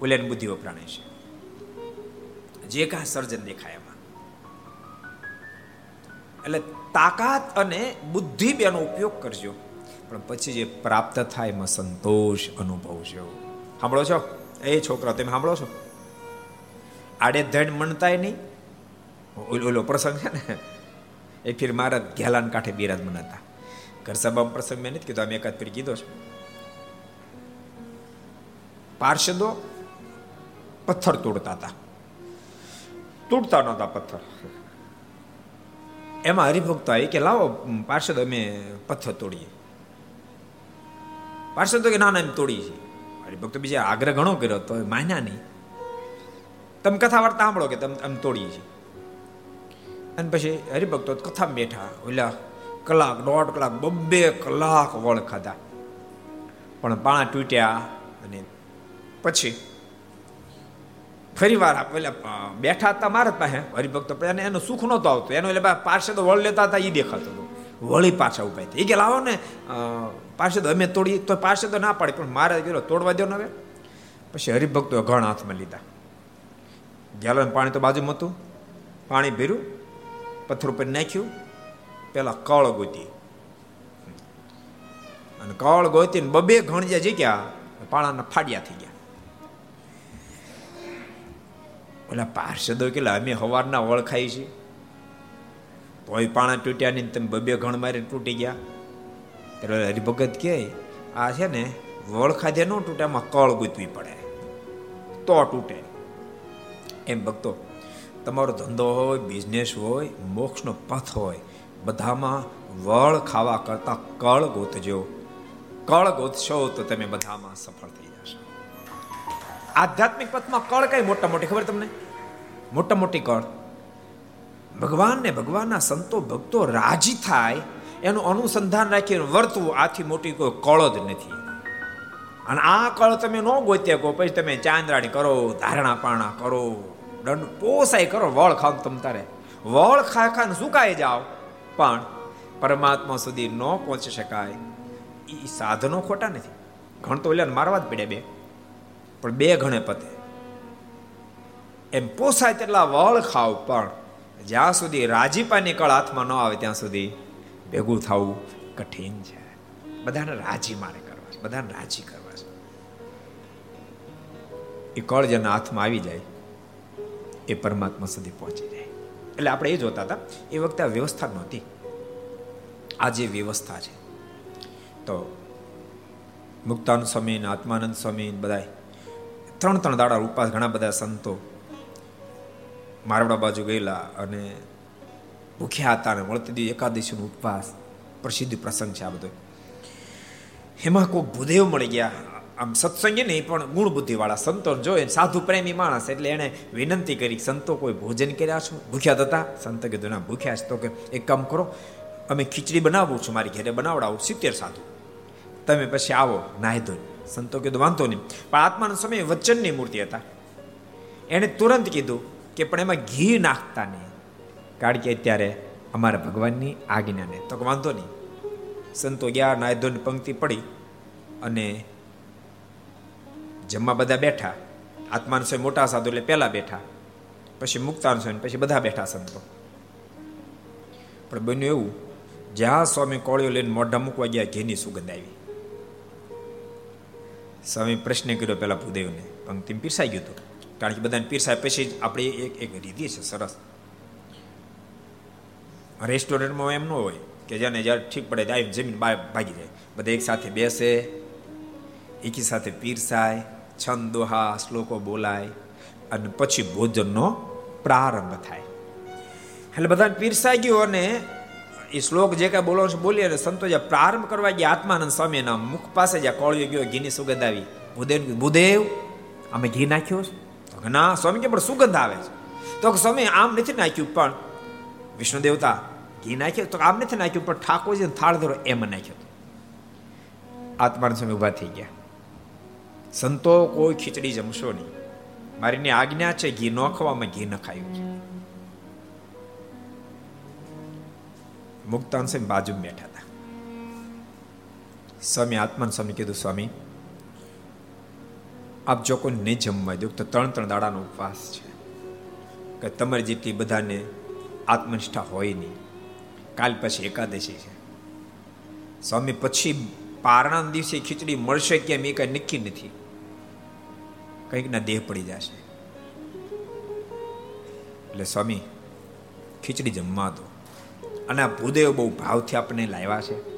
ઉલેન બુદ્ધિ ઉપરાણી છે. જે કાંઈ સર્જન દેખાય એમાં. એટલે તાકાત અને બુદ્ધિ બેનો ઉપયોગ કરજો. પણ પછી જે પ્રાપ્ત થાય એમાં સંતોષ અનુભવજો. સાંભળો છો? એ છોકરા, તમે સાંભળો છો? આડે ધડ મણતાય નહીં. ઓલો ઓલો પ્રસંગ છે ને, એ ફિર મારા ઘેલાન કાંઠે બિરાજમાન હતા ઘર સભા પ્રસંગ મેં નથી કીધું અમે એકાદ ફીર કીધો છે. પાર્ષદો પથ્થર તોડતા હતા. તૂટતા નહોતા પથ્થર. એમાં હરિભક્તો આવી કે, લાવો, પાર્ષદ, અમે પથ્થર તોડીએ. પાર્ષદ કે, ના ના, એમ તોડીએ છીએ. હરિભક્તો બીજા આગ્રહ ઘણો કર્યો તો માન્યા નહીં. તમે કથા વાર્તા સાંભળો કે તમે આમ તોડીએ છીએ? અને પછી હરિભક્તો કથા બેઠા, ઓલા કલાક, દોઢ કલાક, બબ્બે કલાક વળ ખાધા. પણ પાણા તૂટ્યા અને પછી ફરી વાર પેલા બેઠા હતા મારા પાસે. હરિભક્તો એને એનું સુખ નહોતો આવતો. એનો એટલે પાર્ષદો વળ લેતા હતા એ દેખાતો હતો. વળી પાછા ઊભા થઈ એ કે લાવો ને પાર્ષદ, અમે તોડી તો પાર્ષદો ના પાડી, પણ મારે ગયેલો તોડવા દો ને હવે. પછી હરિભક્તો ઘણા હાથમાં લીધા. ગેલન પાણી તો બાજુમાં હતું. પાણી ભર્યું, પથ્થર ઉપર નાખ્યું, પેલા કળ ગોતી. અને કળ ગોતી બબે ઘણ જીક્યા પાણાના ફાડ્યા થઈ ગયા. ઓલા પાર્ષદો કેટલા, અમે હવારના ઓળખાય છીએ. તોય પાણા તૂટ્યા નહીં, તમે બબે ઘણ મારીને તૂટી ગયા. ત્યારે હરિભગત કહે, આ છે ને વળખાધે ન તૂટે એમાં કળ ગૂંથવી પડે. તો તૂટે. એમ ભક્તો, તમારો ધંધો હોય બિઝનેસ હોય, મોક્ષનો પથ હોય, બધામાં વળ ખાવા કરતા કળ ગોતજો. કળ ગોતશો તો તમે બધામાં સફળ થઈ જશો. આધ્યાત્મિક પથમાં કળ કઈ મોટા મોટી ખબર તમને? મોટા મોટી કળ. ભગવાનને ભગવાનના સંતો, ભક્તો રાજી થાય, એનું અનુસંધાન રાખીને વર્તવું આથી મોટી કોઈ કળ જ નથી. અને આ કળ તમે ન ગોત્યા કહો પછી તમે ચાંદરાણી કરો, ધારણા પાણા કરો. દંડ પોસાય કરો, વળ ખાવ તમ તારે. વળ ખા ખાને સુકાઈ જાઓ. પણ પરમાત્મા સુધી ન પહોંચી શકાય. એ સાધનો ખોટા નથી. ઘણ તો એટલે મારવા જ પડે બે. પણ બે ઘણે પતે. એમ પોસાય તેટલા વળ ખાવ, પણ જ્યાં સુધી રાજીપાની કળ હાથમાં ન આવે, ત્યાં સુધી ભેગું થવું કઠિન છે. બધાને રાજી મારે કરવા છે. બધાને રાજી કરવા છે. એ કળ જેના હાથમાં આવી જાય એ પરમાત્મા સુધી પહોંચી જાય. એટલે આપણે એ જોતા હતા, એ વખતે આ વ્યવસ્થા નહોતી. આ જે વ્યવસ્થા છે, તો મુક્તાનંદ સ્વામી આત્માનંદ સ્વામી બધા ત્રણ ત્રણ દાડા ઉપાસ ઘણા બધા સંતો મારવડા બાજુ ગયેલા અને ભૂખ્યા હતા અને મળતી દી એકાદશીનો ઉપવાસ, પ્રસિદ્ધ પ્રસંગ છે આ બધો. એમાં કોઈ ભૂદેવ મળી ગયા. આમ સત્સંગી નહીં પણ ગુણ બુદ્ધિ વાળા સંતો જોઈએ સાધુ પ્રેમી માણસ એટલે એણે વિનંતી કરી સંતો, કોઈ ભોજન કર્યા છો? ભૂખ્યા હતા સંત કીધું, ના, ભૂખ્યા છે. તો કે, એક કામ કરો, અમે ખીચડી બનાવું છું મારી ઘરે, બનાવડાવું, સિત્તેર સાધુ. તમે પછી આવો, નાહી ધોઈ. સંતો કીધું, વાંધો નહીં. પણ આત્માના સમય વચનની મૂર્તિ હતા. એણે તુરંત કીધું કે, પણ એમાં ઘી નાખતા નહીં, કારણ કે અત્યારે અમારા ભગવાનની આજ્ઞાને તો વાંધો નહીં. સંતો ગયા, નાહી ધોઈને પંક્તિ પડી અને જમવા બધા બેઠા. આત્માન સ્વયં મોટા સાધુ એટલે પહેલા બેઠા. પછી મુક્તાન સ્વયં, પછી બધા બેઠા સંતો. પણ બન્યું એવું, જ્યાં સ્વામી કોળીઓ લઈને મોઢા મૂકવા ગયા, ઘીની સુગંધ આવી. સ્વામી પ્રશ્ન કર્યો પેલા ભૂદેવને પંક્તિ પીરસાઈ ગયું હતું કારણ કે બધાને પીરસાય પછી આપણી એક એક રીતિ છે, સરસ. રેસ્ટોરન્ટમાં એમ ન હોય કે જેને જ્યારે ઠીક પડે આવી જમીન ભાગી જાય. બધા એક સાથે બેસે, એકી સાથે પીરસાય છંદ દોહા શ્લોકો બોલાય અને પછી ભોજનનો પ્રારંભ થાય. એટલે બધાને પીરસાઈ ગયો અને એ શ્લોક જે કાંઈ બોલો છે બોલીએ અને સંતો જે પ્રારંભ કરવા ગયા, આત્માનંદ સ્વામીના મુખ પાસે જ્યાં કોળિયો ગયો, ઘીની સુગંધ આવી. ભૂદેવ ભૂદેવ, અમે ઘી નાખ્યો છે? તો ના, સ્વામી કે, પણ સુગંધ આવે છે. તો સ્વામી, આમ નથી નાખ્યું, પણ વિષ્ણુ દેવતા ઘી નાખ્યું. તો આમ નથી નાખ્યું, પણ ઠાકોરજી થાળ ધરો, એમ નાખ્યો. આત્માનંદ સ્વામી ઊભા થઈ ગયા. સંતો કોઈ ખીચડી જમશો નહીં. મારીની આજ્ઞા છે, ઘી ન ખાવામાં ઘી ન ખાયું છે મુક્તાન સ્વામી બાજુ બેઠા હતા. સ્વામી આત્માન સ્વામી કીધું, સ્વામી, આપ જો કોઈ નહીં જમવા દો, તો ત્રણ ત્રણ દાડાનો ઉપવાસ છે. કે તમારી જેટલી બધાને આત્મનિષ્ઠા હોય નહીં. કાલ પછી એકાદશી છે. સ્વામી, પછી પારણા દિવસે ખીચડી મળશે કેમ એ કઈ નક્કી નથી. કંઈક ના દેહ પડી જશે. એટલે સ્વામી, ખીચડી જમવા દો. અને આ ભૂદેવ બહુ ભાવથી આપણને લાવ્યા છે.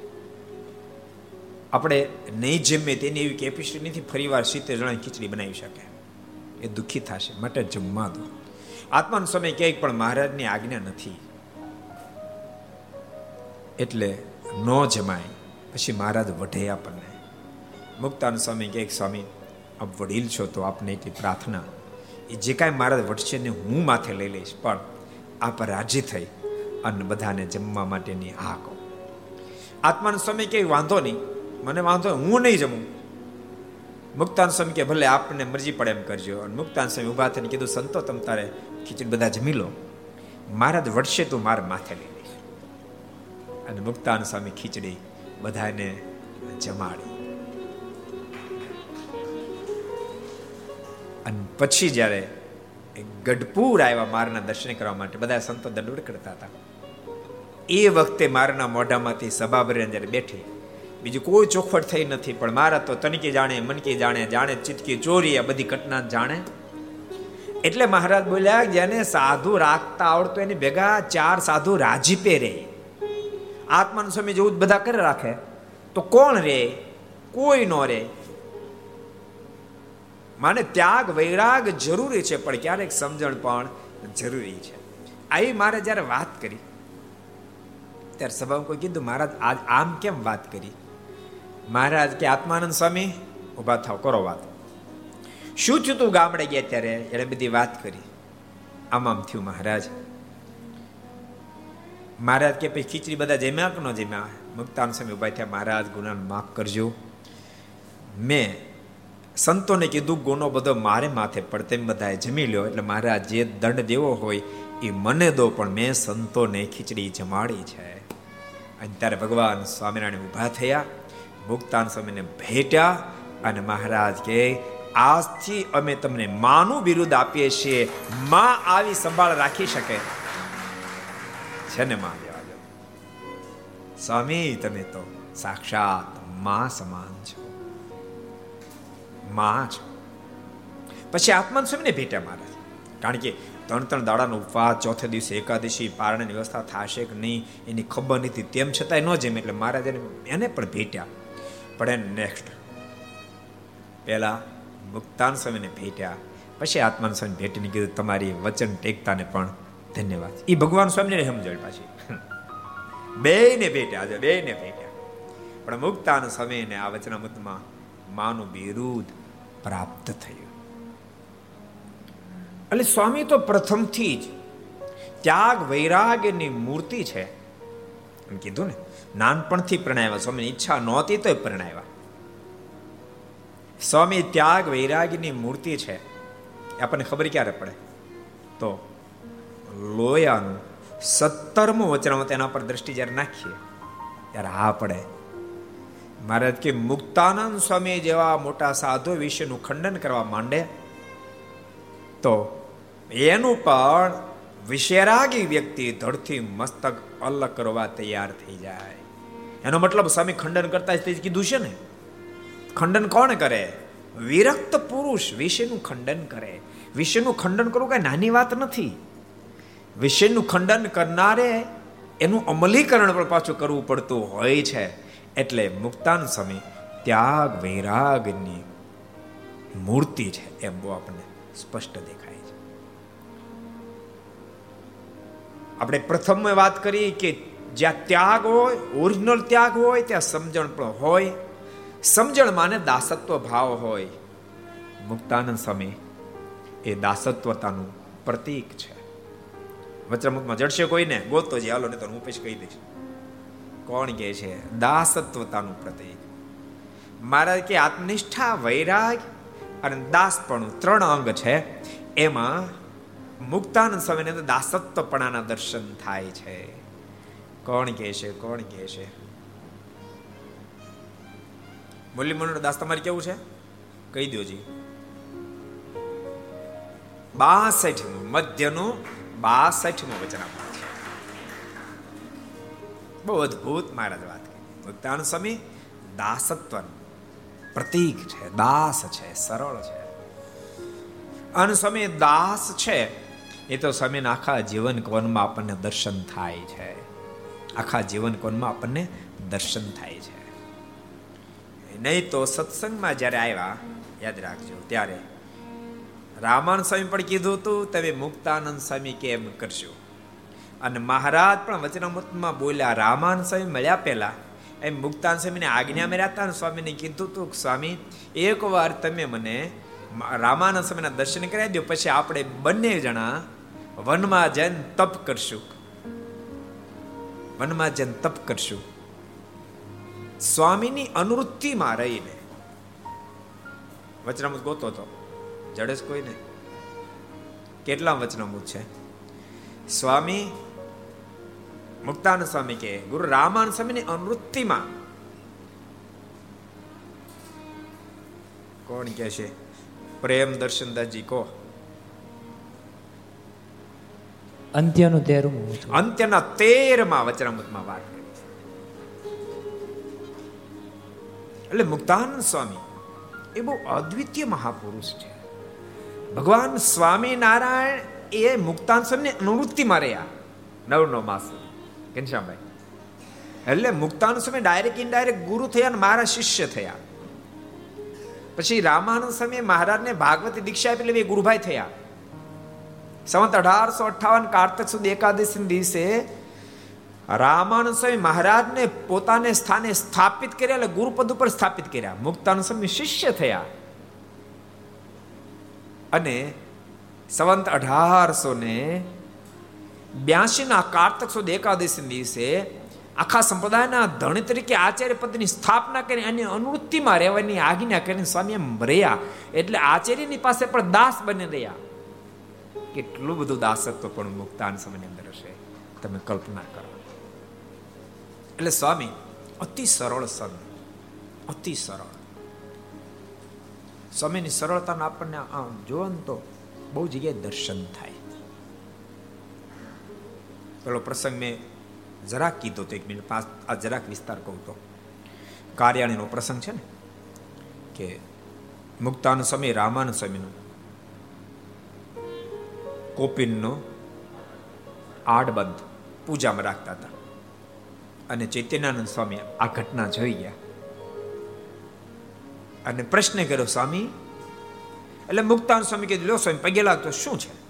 આપણે નહીં જમીએ તેની એવી કેપેસિટી નથી ફરીવાર સિત્તેર જણાની ખીચડી બનાવી શકે. એ દુઃખી થશે, માટે જમવા દો. આત્માનો સમય ક્યાંય પણ મહારાજની આજ્ઞા નથી. એટલે ન જમાય, પછી મહારાજ વઢે આપણને. મુક્તાન સ્વામી ક્યાંક સ્વામી આપ વડીલ છો તો આપને એટલી પ્રાર્થના. એ જે કાંઈ મારા વટશે ને હું માથે લઈ લઈશ, પણ આપ રાજી થઈ અને બધાને જમવા માટેની હા કહો. આત્માનો સ્વામી કે વાંધો નહીં. મને વાંધો હું નહીં જમું. મુક્તાન સ્વામી કે ભલે આપને મરજી પડે એમ કરજો. અને મુક્તાન સ્વામી ઊભા થઈને કીધું, સંતો, તમ તારે ખીચડી બધા જમી લો. મારા જ વડશે તું માર માથે લઈ લઈશ. અને મુક્તાન સ્વામી ખીચડી બધાને જમાડી. પછી જ્યારે ગઢપુર આવ્યા મારના દર્શન કરવા માટે, બધા સંતો દંડોડ કરતા હતા. એ વખતે મારના મોઢામાંથી સભાબરી જ્યારે બેઠી, બીજું કોઈ ચોખવટ થઈ નથી, પણ મારા તો તનકી જાણે, મનકી જાણે જાણે, ચિતકી ચોરી, આ બધી ઘટના જાણે. એટલે મહારાજ બોલ્યા, જેને સાધુ રાખતા આવડતો એની ભેગા ચાર સાધુ રાજીપે રે આત્માનું સ્વામી જેવું બધા કરે રાખે. તો કોણ રે? કોઈ નો રે. માને ત્યાગ, વૈરાગ જરૂરી છે, પણ ક્યારેક સમજણ પણ જરૂરી છે. આવી મારે જ્યારે વાત કરી, ત્યારે સભામાં કોઈ કીધું, મહારાજ, આજ આમ કેમ વાત કરી? મહારાજ, કે આત્માનંદ સ્વામી ઊભા થાવ, કરો વાત. શું થયું તું ગામડે ગયા ત્યારે? એને બધી વાત કરી. આમ આમ થયું, મહારાજ. મહારાજ, કે પછી ખીચડી બધા જમ્યા કે ન જમ્યા? મુક્તાન સ્વામી ઊભા થયા, મહારાજ, ગુનાને માફ કરજો. મેં સંતોને કીધું, ગુનો બધો મારે માથે પણ તેમ બધાએ જમી લ્યો. એટલે મારા જે દંડ દેવો હોય, એ મને દો, પણ મેં સંતોને ખીચડી જમાડી છે. અને ત્યારે ભગવાન સ્વામિનારાયણ ઊભા થયા, મુક્તાન સ્વામીને ભેટ્યા અને મહારાજ કે, આજથી અમે તમને માનું બિરુદ આપીએ છીએ. માં આવી સંભાળ રાખી શકે. છે ને માં સ્વામી, તમે તો સાક્ષાતમાં સમાન છો. માં છે. પછી આત્માન સ્વામીને ભેટ્યા મહારાજ કારણ કે ત્રણ ત્રણ દાડાનો ઉપવાસ, ચોથે દિવસે એકાદશી, પારણની વ્યવસ્થા થશે કે નહીં, એની ખબર નથી. તેમ છતાંય ન જેમ એટલે મહારાજ એને પણ ભેટ્યા પણ એને નેક્સ્ટ પહેલા મુક્તાન સ્વામીને ભેટ્યા પછી આત્માન સ્વામી ભેટીને કીધું, તમારી વચન ટેકતાને પણ ધન્યવાદ. એ ભગવાન સ્વામીને સમજણ પાછી. બે ને ભેટ્યા આજે બે ને ભેટ્યા પણ મુક્તાન સ્વામીને આ વચનામૃતમાં માનું બિરુદ પ્રાપ્ત થયું. એટલે સ્વામી તો પ્રથમથી જ ત્યાગ વૈરાગ્યની મૂર્તિ છે. એમ કીધું ને, નાનપણથી પ્રણાવ્યા સ્વામીની ઈચ્છા નહોતી તો પ્રણાવ્યા સ્વામી ત્યાગ વૈરાગ્યની મૂર્તિ છે. આપણને ખબર ક્યારે પડે? તો લોયાનું સત્તરમું વચનામત એના પર દ્રષ્ટિ જ્યારે નાખીએ, ત્યારે હા પડે. મહારાજ કે મુક્તાનંદ સ્વામી જેવા મોટા સાધુ વિશેનું ખંડન કરવા માંડે? તો એનું પણ વિશેરાગી વ્યક્તિ ધડથી મસ્તક અલગ કરવા તૈયાર થઈ જાય. એનો મતલબ સ્વામી ખંડન કરતા જ કીધું છે ને? ખંડન કોણ કરે? વિરક્ત પુરુષ વિશેનું ખંડન કરે. વિષયનું ખંડન કરવું કઈ નાની વાત નથી. વિષયનું ખંડન કરનારે એનું અમલીકરણ પણ પાછું કરવું પડતું હોય છે. એટલે મુક્તાન સ્વામી ત્યાગ વૈરાગની મૂર્તિ છે એમ બહુ આપણને સ્પષ્ટ દેખાય છે. આપણે પ્રથમ વાત કરી કે જ્યાં ત્યાગ હોય ઓરિજિનલ ત્યાગ હોય, ત્યાં સમજણ પણ હોય. સમજણ માને દાસત્વ ભાવ હોય. મુક્તાનંદ સ્વામી એ દાસત્વતાનું પ્રતીક છે. વચરામૃતમાં જડશે કોઈને? ગોતો જે હાલો ને તો હું પછી કહી દઈશ. કોણ કે છે? દાસત્વતાનું પ્રતીક. મહારાજ કે આત્મનિષ્ઠા, વૈરાગ અને દાસપણું ત્રણ અંગ છે. એમાં મુક્તાનંદ સ્વામીને અંદર દાસત્વપણાના દર્શન થાય છે. કોણ કે છે? કોણ કે છે? મુરલી મનોહર દાસ તમારે કેવું છે? કહી દો જી. બાસઠમું, મધ્યનું બાસઠનું વચનામૃત છે બહુ અદભુત મહારાજ વાત કરી. મુક્તાન સ્વામી દાસત્વ પ્રતીક છે, દાસ છે, સરળ છે. અન સ્વામી, દાસ છે, એ તો સ્વામીના આખા જીવન કોનમાં આપણને દર્શન થાય છે. આખા જીવન કોનમાં આપણને દર્શન થાય છે. નહીં તો સત્સંગમાં જ્યારે આવ્યા, યાદ રાખજો, ત્યારે રામાનંદ સ્વામી પણ કીધું હતું, તમે મુક્તાનંદ સ્વામી કેમ કરશો? અને મહારાજ પણ વચનામૃતમાં બોલ્યા, રામાન સ્વામી મળ્યા પહેલા. એમ મુક્તાન સ્વામીને આજ્ઞા મેળ્યા હતા સ્વામીને કીધું હતું સ્વામી, એક વાર તમે મને રામાનંદ સ્વામીના દર્શન કરાવી દો, પછી આપણે બંને જણા વનમાં જઈને તપ કરશું. વનમાં જઈને તપ કરશું. સ્વામીની અનુવૃત્તિમાં રહીને, વચનામૃત ગોતો તો જડેશ કોઈ નહીં કેટલા વચનામૃત છે? સ્વામી મુક્તાન સ્વામી કે ગુરુ રામાન સ્વામીની અનુવૃત્તિમાં કોણ કે છે પ્રેમ દર્શનદાસજી કહો અંત્યનું તેરમું અંત્યના તેરમાં વચનામૃતમાં વાત કરી એટલે મુક્તાનંદ સ્વામી એ બહુ અદ્વિતીય મહાપુરુષ છે ભગવાન સ્વામિનારાયણ એ મુક્તાન સ્વામીની અનુવૃત્તિમાં રહ્યા નવ નવ માસ ઘનશ્યામભાઈ એટલે મુક્તાનંદ સ્વામી ડાયરેક્ટ ઇનડાયરેક્ટ ગુરુ થયા અને મારા શિષ્ય થયા. પછી રામાનંદ સ્વામી મહારાજને ભાગવતી દીક્ષા આપી એટલે એ ગુરુભાઈ થયા. સંવત અઢારસો અઠાવન કાર્તક સુધી એકાદશી દિવસે રામાનંદ સ્વામી મહારાજને પોતાને સ્થાને સ્થાપિત કર્યા એટલે ગુરુપદ ઉપર સ્થાપિત કર્યા. મુક્તાનંદ સ્વામી શિષ્ય થયા. અને સંવંત અઢારસો ને બ્યાસી કારતક સુદ એકાદશી દિવસે આખા સંપ્રદાયના ધણી તરીકે આચાર્ય પદની સ્થાપના કરી અને અનુવૃત્તિમાં રહેવાની આજ્ઞા કરીને સ્વામી એમ રહ્યા. એટલે આચાર્યની પાસે પણ દાસ બની રહ્યા. કેટલું બધું દાસત્વ પણ મુક્તાન સમયની અંદર હશે. તમે કલ્પના કરો. એટલે સ્વામી, અતિ સરળ સંત. અતિ સરળ. સ્વામીની સરળતાને આપણને, આમ જોવો તો બહુ જગ્યાએ દર્શન થાય. પેલો પ્રસંગ મેં જરાક કીધો તો એક મિનિટ, પાંચ, આ જરાક વિસ્તાર કહું તો. કાર્યાણીનો પ્રસંગ છે ને, કે મુક્તાન સમય રામાન સમયનો કોપિનનો આડબંધ પૂજામાં રાખતા હતા. અને ચૈતન્યાનંદ સ્વામી આ ઘટના જોઈ ગયા. અને પ્રશ્ન કર્યો, સ્વામી, એટલે મુક્તાન સ્વામી કીધું લો સ્વામી, પગે લાગતો શું છે?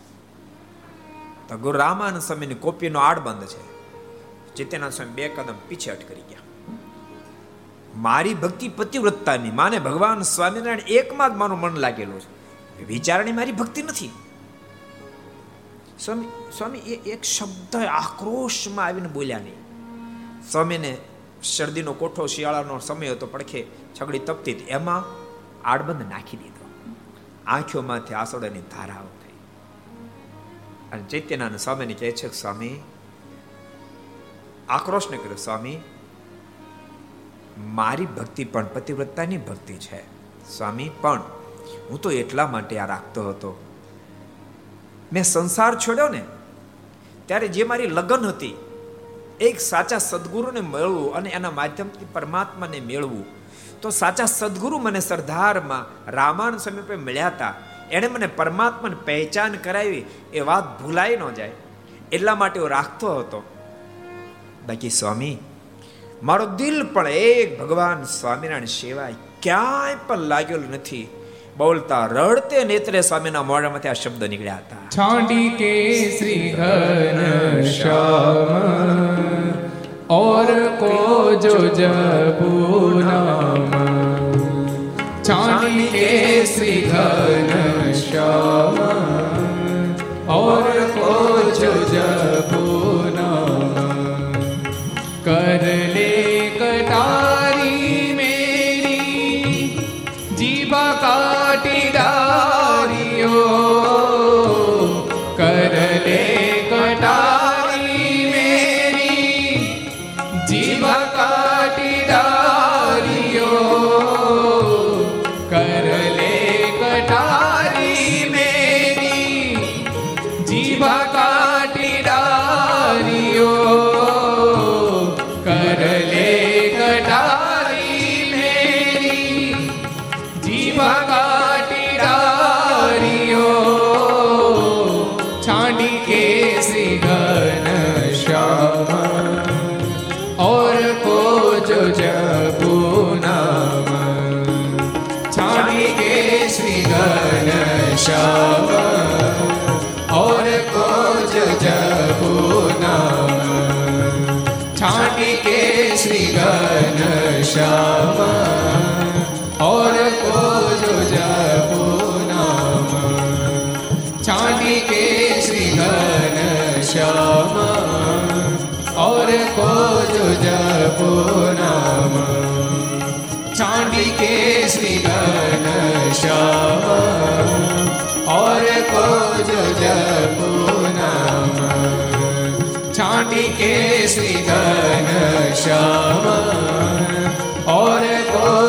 તો ગુરુ રામાનંદ સ્વામીની કોપીનો આડબંધ છે. ચૈતન્યનાથ સ્વામી બે કદમ પીછે અટકરી ગયા. મારી ભક્તિ પતિવ્રતતાની માને ભગવાન સ્વામિનારાયણ એકમાં જ મારું મન લાગેલું છે. વિચારણી મારી ભક્તિ નથી. સ્વામી સ્વામી, એ એક શબ્દ આક્રોશમાં આવીને બોલ્યા નહીં. સ્વામીને શરદીનો કોઠો, શિયાળાનો સમય હતો, પડખે છગડી તપતી એમાં આડબંધ નાખી દીધો. આંખોમાંથી આસોડાની ધારા થઈ અને ચૈત્યનાનંદ સ્વામીને કહે છે સ્વામી આક્રોશને કર્યો. સ્વામી, મારી ભક્તિ પણ પતિવ્રતાની ભક્તિ છે. સ્વામી, પણ હું તો એટલા માટે આ રાખતો હતો. મેં સંસાર છોડ્યો ને, ત્યારે જે મારી લગ્ન હતી, એક સાચા સદગુરુને મળવું અને એના માધ્યમથી પરમાત્માને મેળવું, તો સાચા સદગુરુ મને સરદારમાં રામાયણ સમીપે મળ્યા હતા. એણે મને પરમાત્માને પહેચાન કરાવી, એ વાત ભૂલાઈ ન જાય. એટલા માટે હું રાખતો હતો. બાકી સ્વામી, મારો દિલ પણ એક ભગવાન સ્વામિનારાયણ સેવાય ક્યાંય પણ લાગેલું નથી. બોલતા, રડતે નેત્રે સ્વામીના મોઢામાંથી આ શબ્દ નીકળ્યા હતા. છાંડી કે શ્રી ઘન શ્યામ, ઓર કો જો જપુ નામ छांडी के श्री घन श्याम और को जो जपू नाम कर પૂનમ ચાંડિકેશ્રી ગણ શ્યામ. ઓર કો પૂનમ ચાંડિકેશ્રી ગણ શ્યામ. ઓર કો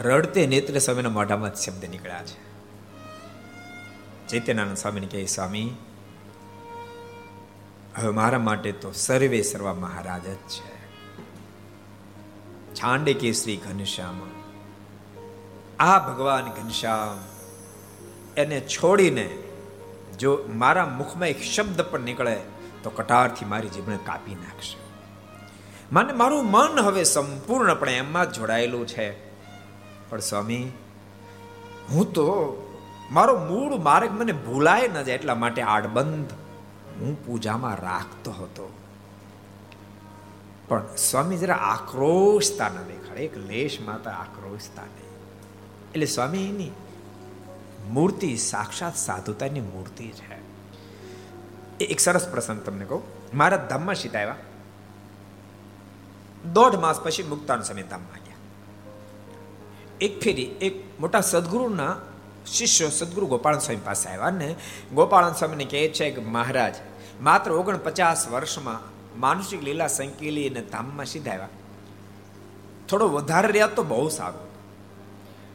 રડતે નેત્ર સ્વામીના મોઢામાં શબ્દ નીકળ્યા છે. ચૈત્યનારાયણ સ્વામીને કહે, સ્વામી હવે મારા માટે તો સર્વે સર્વા મહારાજ જ છે. છાંડે કેસરી ઘનશ્યામ. આ ભગવાન ઘનશ્યામ એને છોડીને જો મારા મુખમાં એક શબ્દ પણ નીકળે તો કટારથી મારી જીભને કાપી નાખશે. મને મારું મન હવે સંપૂર્ણપણે એમાં જોડાયેલું છે. પણ સ્વામી, હું તો મારો મૂળ માર્ગ મને ભૂલાય ન જાય એટલા માટે આડબંધ હું પૂજામાં રાખતો હતો. પણ સ્વામી જરા આક્રોશતા ન દેખાડે, એક લેશ માતા આક્રોશતા નહીં એટલે સ્વામી એની મૂર્તિ સાક્ષાત સાધુતાની મૂર્તિ છે એ એક સરસ પ્રસંગ તમને કહું. મારા ધામમાં સીતા આવ્યા. દોઢ માસ પછી મુક્તાન સમય ધામમાં ગયા. એક ફેરી એક મોટા સદગુરુના શિષ્ય સદગુરુ ગોપાલ સ્વામી પાસે આવ્યા ને ગોપાલ સ્વામીને કહે છે કે, મહારાજ, માત્ર ઓગણપચાસ વર્ષમાં માનસિક લીલા સંકેલી અને ધામમાં સીધા આવ્યા થોડો વધારે રહ્યા તો બહુ સારું.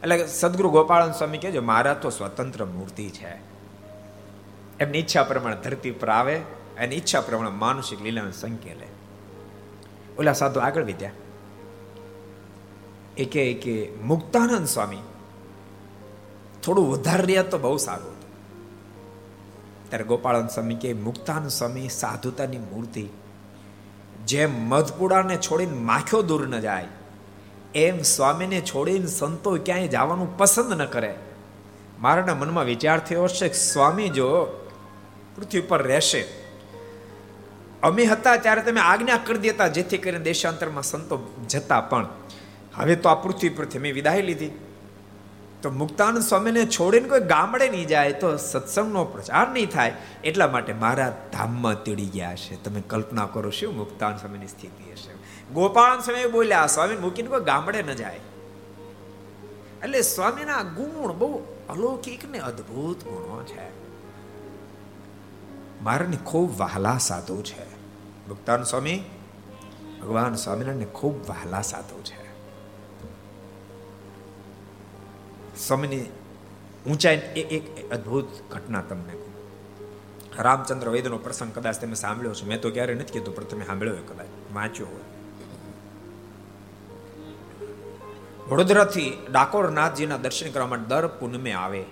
એટલે સદગુરુ ગોપાલ સ્વામી કહેજો મહારાજ તો સ્વતંત્ર મૂર્તિ છે. એમની ઈચ્છા પ્રમાણે ધરતી પર આવે, એની ઈચ્છા પ્રમાણે માનસિક લીલાને સંકેલે. ઓલા સાધુ આગળ વિદ્યા એ કે, મુક્તાનંદ સ્વામી થોડું વધારે રહ્યા તો બહુ સારું ત્યારે ગોપાળન સ્વામી કે મુક્તાન સ્વામી સાધુતાની મૂર્તિ, જેમ મધપુડાને છોડીને માખ્યો દૂર ન જાય, એમ સ્વામીને છોડીને સંતો ક્યાંય જવાનું પસંદ ન કરે. મારાના મનમાં વિચાર થયો કે, સ્વામી જો પૃથ્વી પર રહેશે, અમે હતા ત્યારે તમે આજ્ઞા કરી દેતા, જેથી કરીને દેશાંતરમાં સંતો જતા પણ. હવે તો આ પૃથ્વી પરથી મેં વિદાય લીધી. તો મુક્તાનંદ સ્વામીને છોડીને કોઈ ગામડે નહીં જાય તો સત્સંગનો પ્રચાર નહીં થાય એટલા માટે મારા ધામમાં તેડી ગયા છે. તમે કલ્પના કરો શું મુક્તાન સ્વામીની સ્થિતિ હશે? ગોપાલ સ્વામી બોલ્યા, સ્વામી, મૂકીને કોઈ ગામડે ન જાય. એટલે સ્વામીના ગુણ બહુ અલૌકિક ને અદ્ભુત ગુણો છે. મારાને ખૂબ વહાલા સાધુ છે. મુક્તાન સ્વામી, ભગવાન સ્વામિનારાયણને ખૂબ વહાલા સાધુ છે. સ્વામીની ઊંચાઈ એ એક અદ્ભુત ઘટના તમને રામચંદ્ર વૈદ્યનો પ્રસંગ કદાચ તમે સાંભળ્યો છો મેં તો ક્યારે નથી કીધું પણ તમે સાંભળ્યો કદાચ. વાંચ્યો હોય. વડોદરાથી ડાકોરનાથજીના દર્શન કરવા માટે દર પૂનમે આવે.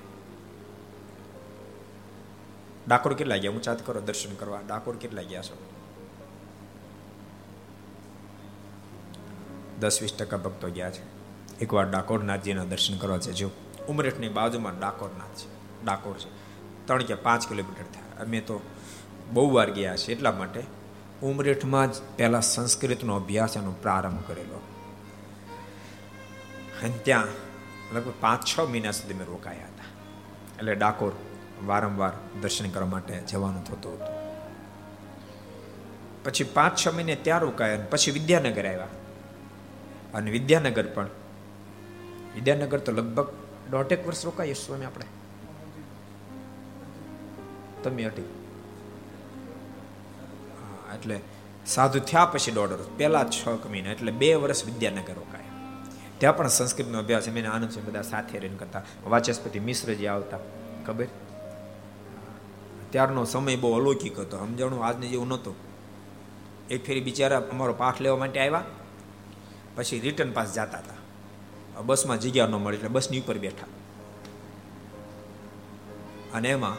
ડાકોર કેટલા ગયા? ઊંચાત કરો દર્શન કરવા. ડાકોર કેટલા ગયા છો? દસ વીસ ટકા ભક્તો ગયા છે. એકવાર ડાકોરનાથજીના દર્શન કરવા છે. જો ઉમરેઠની બાજુમાં ડાકોરનાથ છે. ડાકોર છે. ત્રણ કે પાંચ કિલોમીટર થયા. અમે તો બહુ વાર ગયા છે. એટલા માટે ઉમરેઠમાં જ પહેલાં સંસ્કૃતનો અભ્યાસ એનો પ્રારંભ કરેલો. અને ત્યાં લગભગ પાંચ છ મહિના સુધી અમે રોકાયા હતા. એટલે ડાકોર વારંવાર દર્શન કરવા માટે જવાનું થતું હતું. પછી પાંચ છ મહિને ત્યાં રોકાયા પછી વિદ્યાનગર આવ્યા. અને વિદ્યાનગર પણ વિદ્યાનગર તો લગભગ દોઢેક વર્ષ રોકાઈએ સ્વામી આપણે. તમે અટી એટલે સાધુ થયા પછી દોઢ વર્ષ. પહેલા છ મહિના, એટલે બે વર્ષ વિદ્યાનગર રોકાયા. ત્યાં પણ સંસ્કૃતનો અભ્યાસ એમ આનંદ છે, બધા સાથે રહીને કરતા. વાચસ્પતિ મિશ્રજી આવતા, ખબર? ત્યારનો સમય બહુ અલૌકિક હતો. સમજાણું? આજને જેવું નહોતું. એક ફેરી બિચારા અમારો પાઠ લેવા માટે આવ્યા. પછી રિટર્ન પાસ જતા હતા. બસમાં જગ્યા ન મળી એટલે બસની ઉપર બેઠા. અને એમાં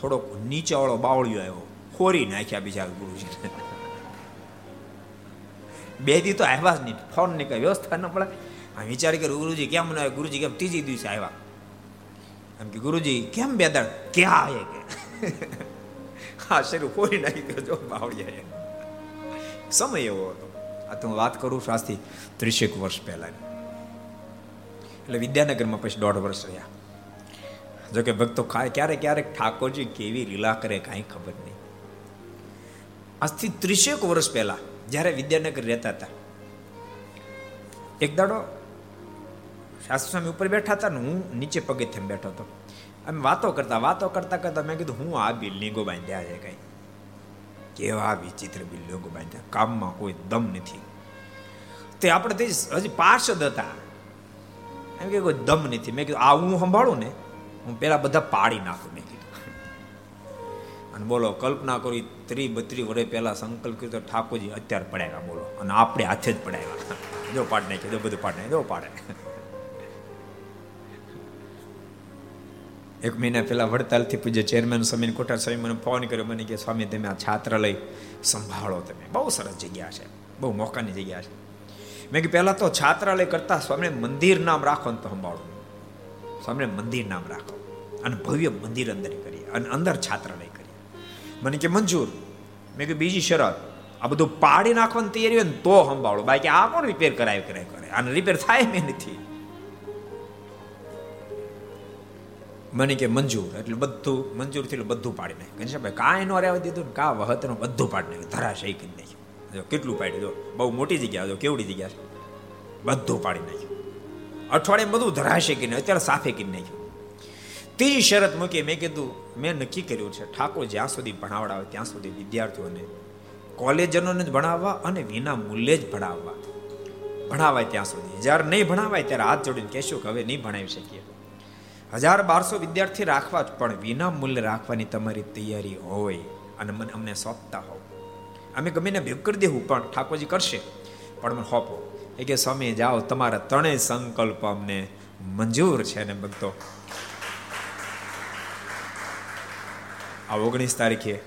થોડોક નીચેવાળો બાવળિયો આવ્યો. ખોરી નાખ્યા બીજા ગુરુજીને. બે દી તો આવ્યા જ નહીં. ફોનની કઈ વ્યવસ્થા ન પડે આ વિચાર કે ગુરુજી, કેમ ના ગુરુજી, કેમ ત્રીજી દિવસે આવ્યા? એમ કે, ગુરુજી, કેમ બે દળ ક્યાં આવે કે? હા શરીર ખોરી નાખી ગયો જો બાવળિયા સમય એવો હતો. આ તો હું વાત કરું આજથી ત્રીસેક વર્ષ પહેલાની. એટલે વિદ્યાનગરમાં પછી દોઢ વર્ષ રહ્યા. જોકે ભક્તો ક્યારેક ક્યારેક ઠાકોરજી કેવી લીલા કરે કાંઈ ખબર નહીં. આજથી ત્રીસેક વર્ષ પહેલા જ્યારે વિદ્યાનગર રહેતા હતા, એક દાડો શાસ્ત્ર સ્વામી ઉપર બેઠા હતા ને હું નીચે પગે થઈને બેઠો હતો. અમે વાતો કરતા વાતો કરતા કરતા મેં કીધું, હું આ બિલ્ડિંગો બાંધ્યા છે કઈ? કેવા વિચિત્ર બિલ્ડિંગો બાંધ્યા? કામમાં કોઈ દમ નથી. તે આપણે તે હજી પાર્ષદ હતા. એમ કે કોઈ દમ નથી. મેં કીધું, આ હું સંભાળું ને, હું પેલા બધા પાડી નાખું. મેં કીધું. અને બોલો, કલ્પના કરી ત્રી બત્રી વડે પહેલાં સંકલ્પ કર્યો તો ઠાકોરજી અત્યારે પડાવ્યા બોલો. અને આપણે હાથે જ પડાવ્યા જો પાડ નાખી જો બધું પાડ નાખી જો પાડે. એક મહિના પહેલા વડતાલથી પૂજ્ય ચેરમેન સ્વામી કોઠાર સ્વામી મને ફોન કર્યો. મને કે સ્વામી, તમે આ છાત્રાલય સંભાળો તમે. બહુ સરસ જગ્યા છે. બહુ મોકાની જગ્યા છે. મેં કે પહેલાં તો છાત્રાલય કરતા સ્વામીને મંદિર નામ રાખો ને તો સંભાળો. સ્વામીને મંદિર નામ રાખો અને ભવ્ય મંદિર અંદર કરીએ અને અંદર છાત્રાલય કરીએ. મને કે, મંજૂર. મેં કે બીજી શરત, આ બધું પાડી નાખવાની તૈયારી હોય ને તો સંભાળો. બાકી આ કોણ રિપેર કરાય કરે કરે અને રિપેર થાય મેં નથી. મને કે, મંજૂર. એટલે બધું મંજૂર થયેલું બધું પાડી નાખ્યું. ભાઈ, કાંઈ નો રહેવા દીધું ને, કા વહતનું બધું પાડી નાખ્યું. ધરાશય કરી નાખ્યું. કેટલું પાડ્યું જો બહુ મોટી જગ્યા, જો કેવડી જગ્યા છે? બધું પાડી નાખ્યું. અઠવાડિયે બધું ધરાશે કે નહીં, અત્યારે સાફે કરી નાખ્યું. ત્રીજી શરત મૂકી મેં કીધું, મેં નક્કી કર્યું છે, ઠાકોર જ્યાં સુધી ભણાવડાવે ત્યાં સુધી વિદ્યાર્થીઓને કોલેજનોને જ ભણાવવા અને વિના મૂલ્યે જ ભણાવવા. ભણાવાય ત્યાં સુધી. જ્યારે નહીં ભણાવાય ત્યારે હાથ જોડીને કહેશું કે હવે નહીં ભણાવી શકીએ. હજાર બારસો વિદ્યાર્થી રાખવા જ, પણ વિના મૂલ્ય રાખવાની તમારી તૈયારી હોય અને મને અમને સોંપતા હોવ અમે ગમે એને ભેગ કરી દેવું, પણ ઠાકોરજી કરશે. પણ મને હોપો. એ કે સ્વામી, જાઓ, તમારા ત્રણેય સંકલ્પ અમને મંજૂર છે ને ભક્તો. આ ઓગણીસ તારીખે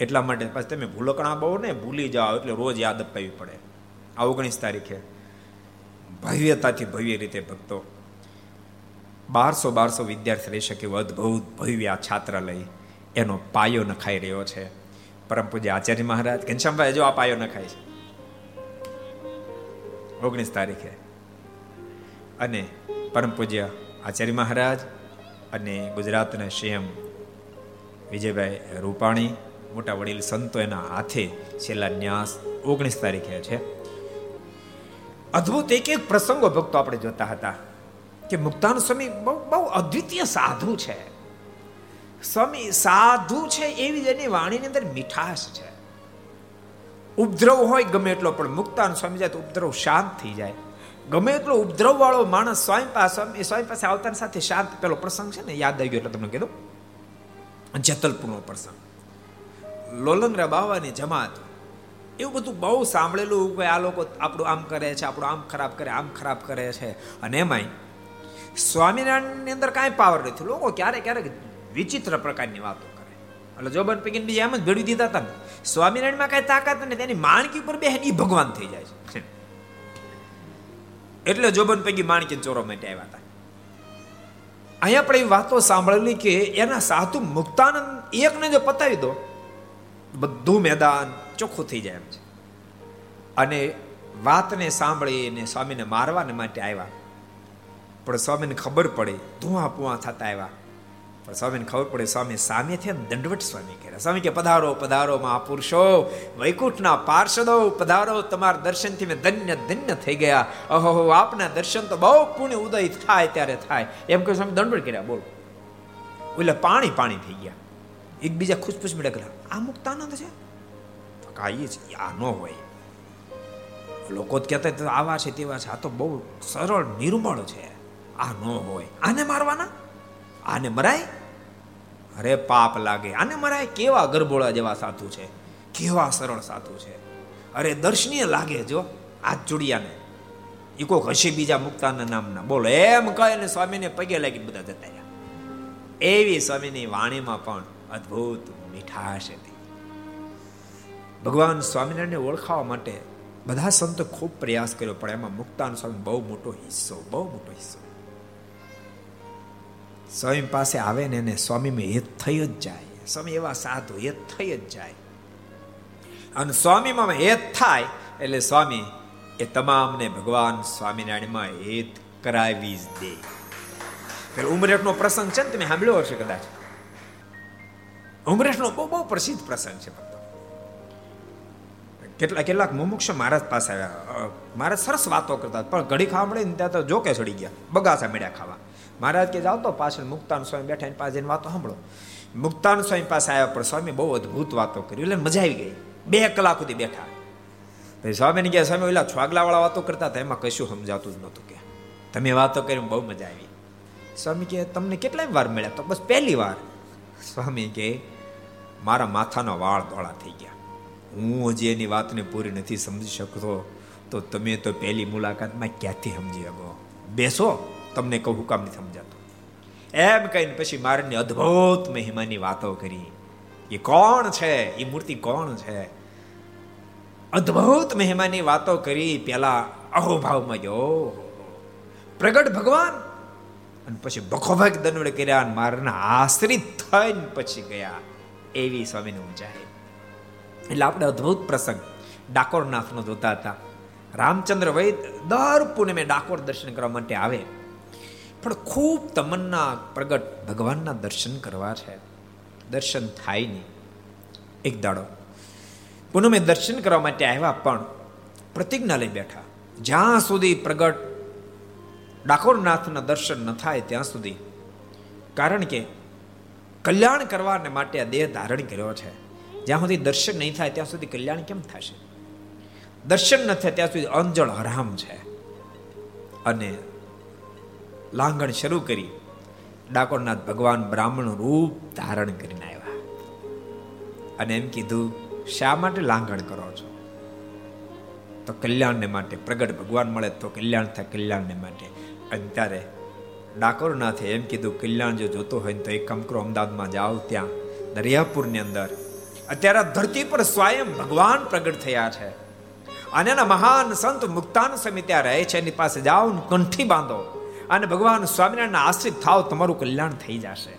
એટલા માટે પાછું તમે ભૂલકણા બહુ ને ભૂલી જાઓ, એટલે રોજ યાદ અપાવી પડે. આ ઓગણીસ તારીખે ભવ્યતાથી ભવ્ય રીતે ભક્તો. બારસો બારસો વિદ્યાર્થી રહી શકે અદભુત ભવ્ય આ છાત્રાલય. એનો પાયો નખાઈ રહ્યો છે. પરમ પૂજ્ય આચાર્ય મહારાજ, ઘનશ્યામભાઈ, હજુ આ પાયો નખાય છે. ઓગણીસ તારીખે. અને પરમ પૂજ્ય આચાર્ય મહારાજ અને ગુજરાતના સીએમ વિજયભાઈ રૂપાણી, મોટા વડીલ સંતો એના હાથે છેલ્લા ન્યાસ ઓગણીસ તારીખે છે. અદ્ભુત એક એક પ્રસંગો ભક્તો આપણે જોતા હતા કે મુક્તાન સ્વામી બહુ બહુ અદ્વિતીય સાધુ છે. સ્વામી, સાધુ છે એવી જ એની વાણીની અંદર મીઠાશ છે. ઉપદ્રવ હોય ગમે એટલો પણ મુક્તાન સ્વામી જાય તો ઉપદ્રવ શાંત થઈ જાય. ગમે એટલો ઉપદ્રવ વાળો માણસ સ્વામી પાસે સ્વામી પાસે આવતાની સાથે શાંત, પેલો પ્રસંગ છે ને, યાદ આવી ગયો એટલે તમને કીધું? જેતલપુરનો પ્રસંગ. લોલંગરા બાવાની જમાત. એવું બધું બહુ સાંભળેલું કે આ લોકો આપણું આમ કરે છે, આપણું આમ ખરાબ કરે, આમ ખરાબ કરે છે. અને એમાંય સ્વામિનારાયણની અંદર કાંઈ પાવર નથી. લોકો ક્યારેક ક્યારેક વિચિત્ર પ્રકારની વાતો કરે. એટલે જોબન પૈકી બીજા એમ જ ભેળવી દીધા હતા સ્વામિનારાયણમાં કાંઈ તાકાત નથી તેની માણકી ઉપર બે એ ભગવાન થઈ જાય છે. એટલે જોબન પૈકી માણકી ચોરો માટે આવ્યા હતા. અહીંયા આપણે એ વાતો સાંભળેલી કે એના સાધુ મુક્તાનંદ એકને જો પતાવી દો, બધું મેદાન ચોખ્ખું થઈ જાય એમ છે. અને વાતને સાંભળીને સ્વામીને મારવાને માટે આવ્યા. પણ સ્વામીને ખબર પડે ધુઆ પુઆ થતા આવ્યા. પણ સ્વામીને ખબર પડે, સ્વામી, સામે છે દંડવટ સ્વામી કર્યા સ્વામી કે, પધારો પધારો, મહાપુરુષો. વૈકુંઠના પાર્ષદો પધારો. તમારા દર્શનથી મેં ધન્ય ધન્ય થઈ ગયા. અહો આપના દર્શન તો બહુ પુણ્ય ઉદય થાય ત્યારે થાય. એમ કહ્યું સ્વામી, દંડવટ કર્યા, બોલો. એટલે પાણી પાણી થઈ ગયા. એકબીજા ખુશપુશ મળ્યા કર્યા આ મુક્તાનંદ છે? કાંઈ છે. આ ન હોય. લોકો જ કહેતા આવા છે, તેવા છે. આ તો બહુ સરળ, નિર્મળ છે. આ ન હોય. આને મારવાના? આને મરાય? અરે પાપ લાગે. આને મરાય? કેવા ગરબોળા જેવા સાધુ છે? કેવા સરળ સાધુ છે? અરે દર્શનીય લાગે જો આ જોડિયાને. એ કોક હશે બીજા મુક્તાના નામના. બોલો, એમ કહે ને સ્વામીને પગે લાગી બધા જતા રહ્યા. એવી સ્વામીની વાણીમાં પણ અદ્ભુત મીઠાશ હતી. ભગવાન સ્વામિનારાયણને ઓળખાવા માટે બધા સંતો ખૂબ પ્રયાસ કર્યો, પણ એમાં મુક્તાન સ્વામી બહુ મોટો હિસ્સો, બહુ મોટો હિસ્સો. સ્વામી પાસે આવે ને એને સ્વામીમાં હેત થઈ જ જાય. સ્વામી એવા સાધુ હેત થઈ જ જાય. અને સ્વામીમાં હેત થાય એટલે સ્વામી એ તમામને ભગવાન સ્વામિનારાયણમાં હેત કરાવી જ દે. પેલો ઉમરેઠનો પ્રસંગ છે ને તમે સાંભળ્યો હશે કદાચ? ઉમરેઠનો બહુ બહુ પ્રસિદ્ધ પ્રસંગ છે કેટલા કેટલાક મુમુક્ષ મહારાજ પાસે આવ્યા. મહારાજ સરસ વાતો કરતા પણ ઘડી ખાવા મળે ને ત્યાં તો જોકે ચડી ગયા. બગાસા મળ્યા ખાવા. મહારાજ કે જાઓ તો પાછળ મુક્તાન સ્વામી બેઠા પાસે જઈને વાતો સાંભળો. મુક્તાન સ્વામી પાસે આવ્યા પણ સ્વામી બહુ અદભુત વાતો કરી. એટલે મજા આવી ગઈ. બે કલાક સુધી બેઠા. પછી સ્વામીને ગયા સ્વામી, ઓલા છવાગલાવાળા વાતો કરતા હતા, એમાં કશું સમજાતું જ નહોતું કે. તમે વાતો કરી, બહુ મજા આવી. સ્વામી કે તમને કેટલાય વાર મળ્યા? તો બસ પહેલી વાર. સ્વામી કે મારા માથાના વાળ ધોળા થઈ ગયા. હું હજી એની વાતને પૂરી નથી સમજી શકતો. તો તમે તો પહેલી મુલાકાતમાં ક્યાંથી સમજી શકો? બેસો. તમને કહું કામ નથી સમજાતું. એમ કહીને પછી મારની અદ્ભુત મહિમાની વાતો કરી. એ કોણ છે? એ મૂર્તિ કોણ છે? અદ્ભુત મહિમાની વાતો કરી, પેલા અહોભાવમાં ગયો. પ્રગટ ભગવાન. અને પછી બખોભાગ દંડ કર્યા અને મારના આશ્રિત થઈને પછી ગયા. એવી સ્વામીની ઊંચાઈ એટલે આપણે અદ્ભુત પ્રસંગ ડાકોરનાથનો જોતા હતા. રામચંદ્ર વૈદ દર પૂનમે ડાકોર દર્શન કરવા માટે આવે. પણ ખૂબ તમન્ના પ્રગટ ભગવાનના દર્શન કરવા છે. દર્શન થાય નહીં. એક દાડો. પૂનમે દર્શન કરવા માટે આવ્યા પણ પ્રતિજ્ઞા લઈ બેઠા. જ્યાં સુધી પ્રગટ ડાકોરનાથના દર્શન ન થાય ત્યાં સુધી. કારણ કે કલ્યાણ કરવાને માટે આ દેહ ધારણ કર્યો છે. જ્યાં સુધી દર્શન નહીં થાય ત્યાં સુધી કલ્યાણ કેમ થશે? દર્શન ન થાય ત્યાં સુધી અંજળ હરામ છે. અને લાંગણ શરૂ કરી ડાકોરનાથ ભગવાન બ્રાહ્મણ રૂપ ધારણ કરીને આવ્યા. અને એમ કીધું, શા માટે લાંગણ કરો છો? તો કલ્યાણને માટે પ્રગટ ભગવાન મળે તો કલ્યાણ થાય, કલ્યાણને માટે. અને ત્યારે ડાકોરનાથે એમ કીધું, કલ્યાણ જો જોતો હોય તો એક કામ કરો, અમદાવાદમાં જાઓ, ત્યાં દરિયાપુરની અંદર અત્યારે ધરતી પર સ્વયં ભગવાન પ્રગટ થયા છે. અને એના મહાન સંત મુક્તાન સ્વામી રહે છે, એની પાસે જાઓ કંઠી બાંધો. અને ભગવાન સ્વામિનારાયણ આશ્રિત થાવ તમારું કલ્યાણ થઈ જશે.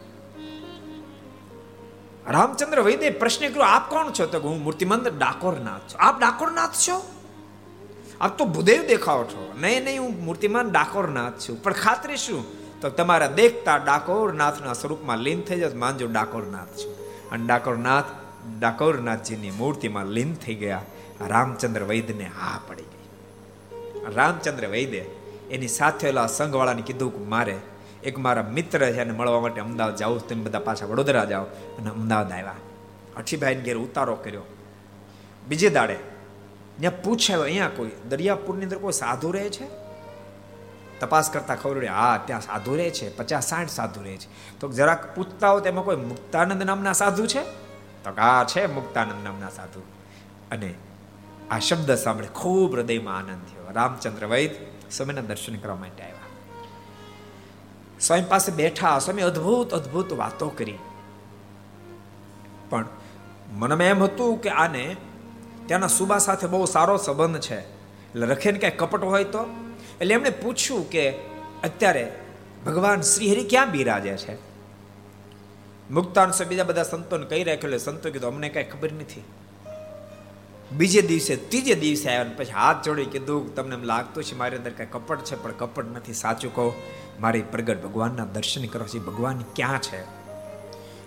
રામચંદ્ર વૈદે પ્રશ્ન કર્યો, આપ કોણ છો? તો હું મૂર્તિમંદ ડાકોરનાથ છું. આપ ડાકોરનાથ છો? આપ તો ભૂદેવ દેખાવ છો. નહીં નહીં, હું મૂર્તિમાન ડાકોરનાથ છું. પણ ખાતરી શું? તો તમારા દેખતા ડાકોરનાથના સ્વરૂપમાં લીન થઈ જશે માનજો ડાકોરનાથ છું. અને ડાકોરનાથ, ડાકોરનાથજીની મૂર્તિમાં લીન થઈ ગયા. રામચંદ્ર વૈદને હા પડી ગઈ. રામચંદ્ર વૈદે એની સાથે સંઘવાળાને કીધું કે, મારે એક મારા મિત્ર છે એને મળવા માટે અમદાવાદ જાઉં તમે બધા પાછા વડોદરા જાઓ. અને અમદાવાદ આવ્યા. અઠીભાઈને ઘેર ઉતારો કર્યો. બીજે દાડે ત્યાં પૂછાયો અહીંયા કોઈ દરિયાપુરની અંદર કોઈ સાધુ રહે છે? તપાસ કરતા ખબર પડી, હા, ત્યાં સાધુ રહે છે. પચાસ સાઠ સાધુ રહે છે. તો જરાક પૂછતા હો તેમાં કોઈ મુક્તાનંદ નામના સાધુ છે? તો આ છે મુક્તાનંદ નામના સાધુ. અને આ શબ્દ સાંભળે ખૂબ હૃદયમાં આનંદ થયો. રામચંદ્ર વૈદ સ્વામીના દર્શન કરવા માટે આવ્યા. સ્વામી પાસે બેઠા, સ્વામી અદ્ભુત અદ્ભુત વાતો કરી. પણ મનમાં એમ હતું કે આને ત્યાંના સુબા સાથે બહુ સારો સંબંધ છે. એટલે રખેને કાંઈ કપટ હોય તો? એટલે એમણે પૂછ્યું કે અત્યારે ભગવાન શ્રીહરિ ક્યાં બિરાજે છે? મુક્તાન બીજા બધા સંતોને કહી રાખ્યું, એટલે સંતો કીધું, અમને કાંઈ ખબર નથી. બીજે દિવસે, ત્રીજે દિવસે આવ્યા પછી હાથ જોડી કીધું તમને એમ લાગતું છે મારી અંદર કાંઈ કપટ છે, પણ કપટ નથી, સાચું કહો, મારી પ્રગટ ભગવાનના દર્શન કરો છે ભગવાન ક્યાં છે?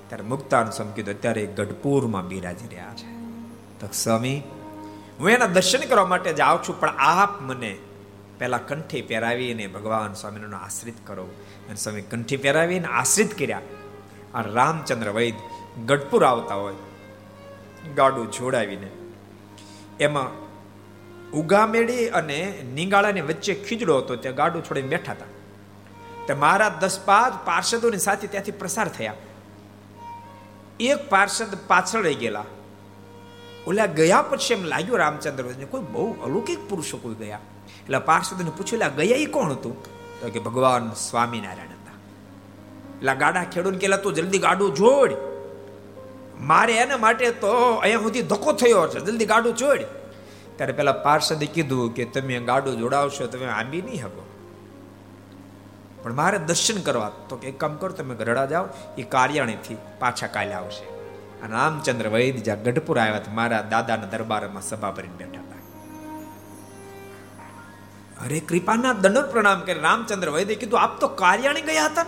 ત્યારે મુક્તાન સ્વામી કીધું, અત્યારે ગઢપુરમાં બિરાજી રહ્યા છે. તો સ્વામી, હું એના દર્શન કરવા માટે જાઉં છું, પણ આપ મને પહેલાં કંઠી પહેરાવીને ભગવાન સ્વામીનો આશ્રિત કરો. અને સ્વામી કંઠી પહેરાવીને આશ્રિત કર્યા. આ રામચંદ્ર વૈદ ગઢપુર આવતા હોય, ગાડું જોડાવીને એમાં ઉગામેડી અને નિંગાળાની વચ્ચે ખીજડો હતો, ત્યાં ગાડું છોડીને બેઠા હતા. તે મારા દસ પાંચ પાર્ષદોની સાથે ત્યાંથી પ્રસાર થયા. એક પાર્ષદ પાછળ રહી ગયેલા. ઓલા ગયા પછી એમ લાગ્યું રામચંદ્ર કોઈ બહુ અલૌકિક પુરુષો કોઈ ગયા? એટલે પાર્ષદને પૂછ્યું ગયા એ કોણ હતું? તો કે ભગવાન સ્વામિનારાયણ હતા. એટલે ગાડા ખેડૂને કેલા તું જલ્દી ગાડું જોડ. મારે એના માટે તો અહીંયા સુધી ધક્કો થયો છે. જલ્દી ગાડું જોડ ત્યારે પેલા પાર્ષદે કીધું કે તમે ગાડું જોડાવશો, તમે આંબી નહીં શકો. પણ મારે દર્શન કરવા, તો એક કામ કરો, તમે ગરડા જાઓ, એ કાર્યાણીથી પાછા કાલે આવશે. અને રામચંદ્ર વૈદ જ્યાં ગઢપુર આવ્યા મારા દાદાના દરબારમાં સભા ભરીને બેઠા હતા. અરે કૃપાના દંડ પ્રણામ કરી રામચંદ્ર વૈદે કીધું, આપ તો કાર્યાણી ગયા હતા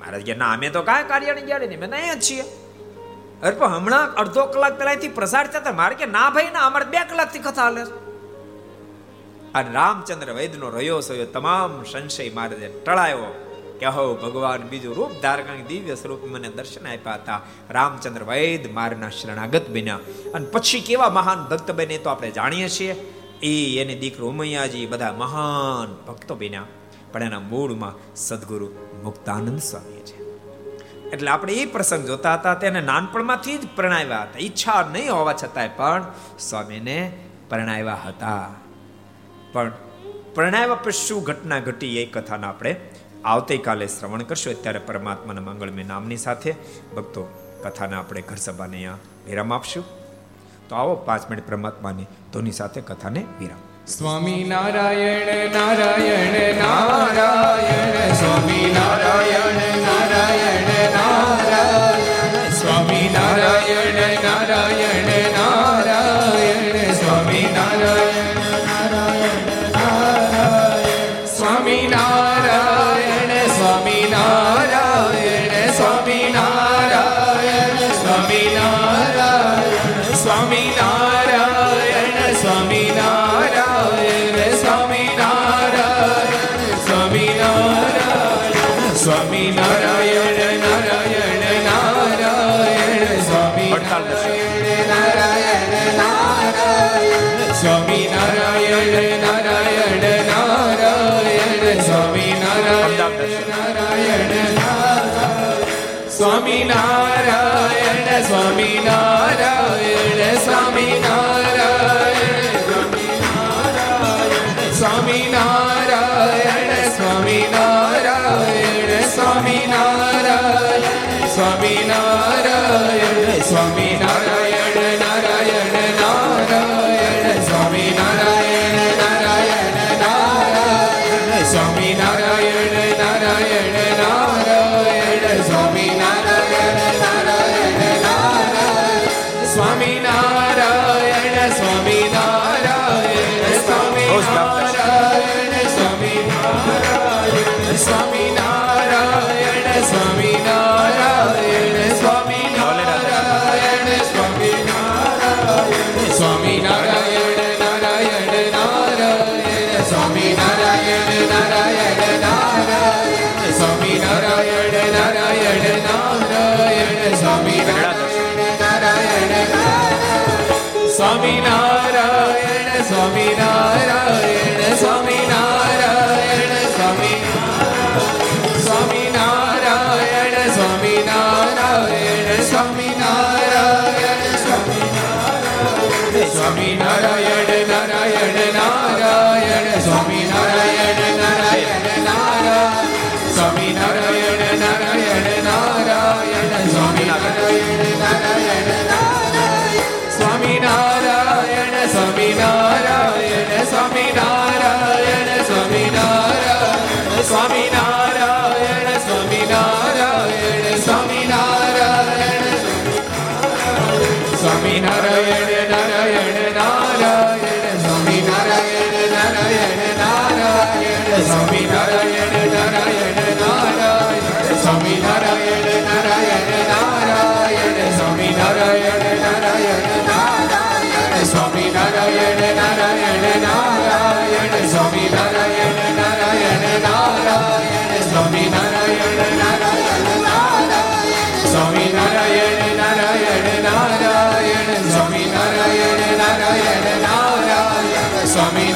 મહારાજ કે, ના, અમે તો કાંઈ કાર્યની ગયા નહીં, અમે તો અહીંયા જ છીએ. અરે પણ હમણાં અડધો કલાક પહેલાથી પ્રસાર થતા મારે કે ના ભાઈ, ના, અમારે બે કલાકથી કથા હાલે અને રામચંદ્ર વૈદનો રહ્યો સયો તમામ સંશય મારે ટળાયો. કે હો, ભગવાન બીજું રૂપ ધારણ દિવ્ય સ્વરૂપ મને દર્શન આપ્યા હતા. રામચંદ્ર વૈદ મારના શરણાગત બન્યા. અને પછી કેવા મહાન ભક્ત બને તો આપણે જાણીએ છીએ. એ, એને દીકરો ઉમૈયાજી બધા મહાન ભક્તો બન્યા. પણ એના મૂળમાં સદગુરુ મુક્તાનંદ સ્વામી. એટલે આપણે એ પ્રસંગ જોતા હતા, તેને નાનપણમાંથી જ પ્રણાવ્યા હતા. ઈચ્છા નહીં હોવા છતાંય પણ સ્વામીને પ્રણાવ્યા હતા. પણ પ્રણાવ્યા પછી શું ઘટના ઘટી એ કથાના આપણે આવતીકાલે શ્રવણ કરશું. અત્યારે પરમાત્માના મંગળમય નામની સાથે ભક્તો કથાને આપણે ઘર સભાને અહીંયા વિરામ આપશું. તો આવો પાંચ મિનિટ પરમાત્માની ધોની સાથે કથાને વિરામ. સ્વામી નારાયણ નારાયણ નારાયણ, સ્વામી નારાયણ નારાયણ નારાયણ. સ્વામિનારાયણ સ્વામી só me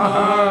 Maha.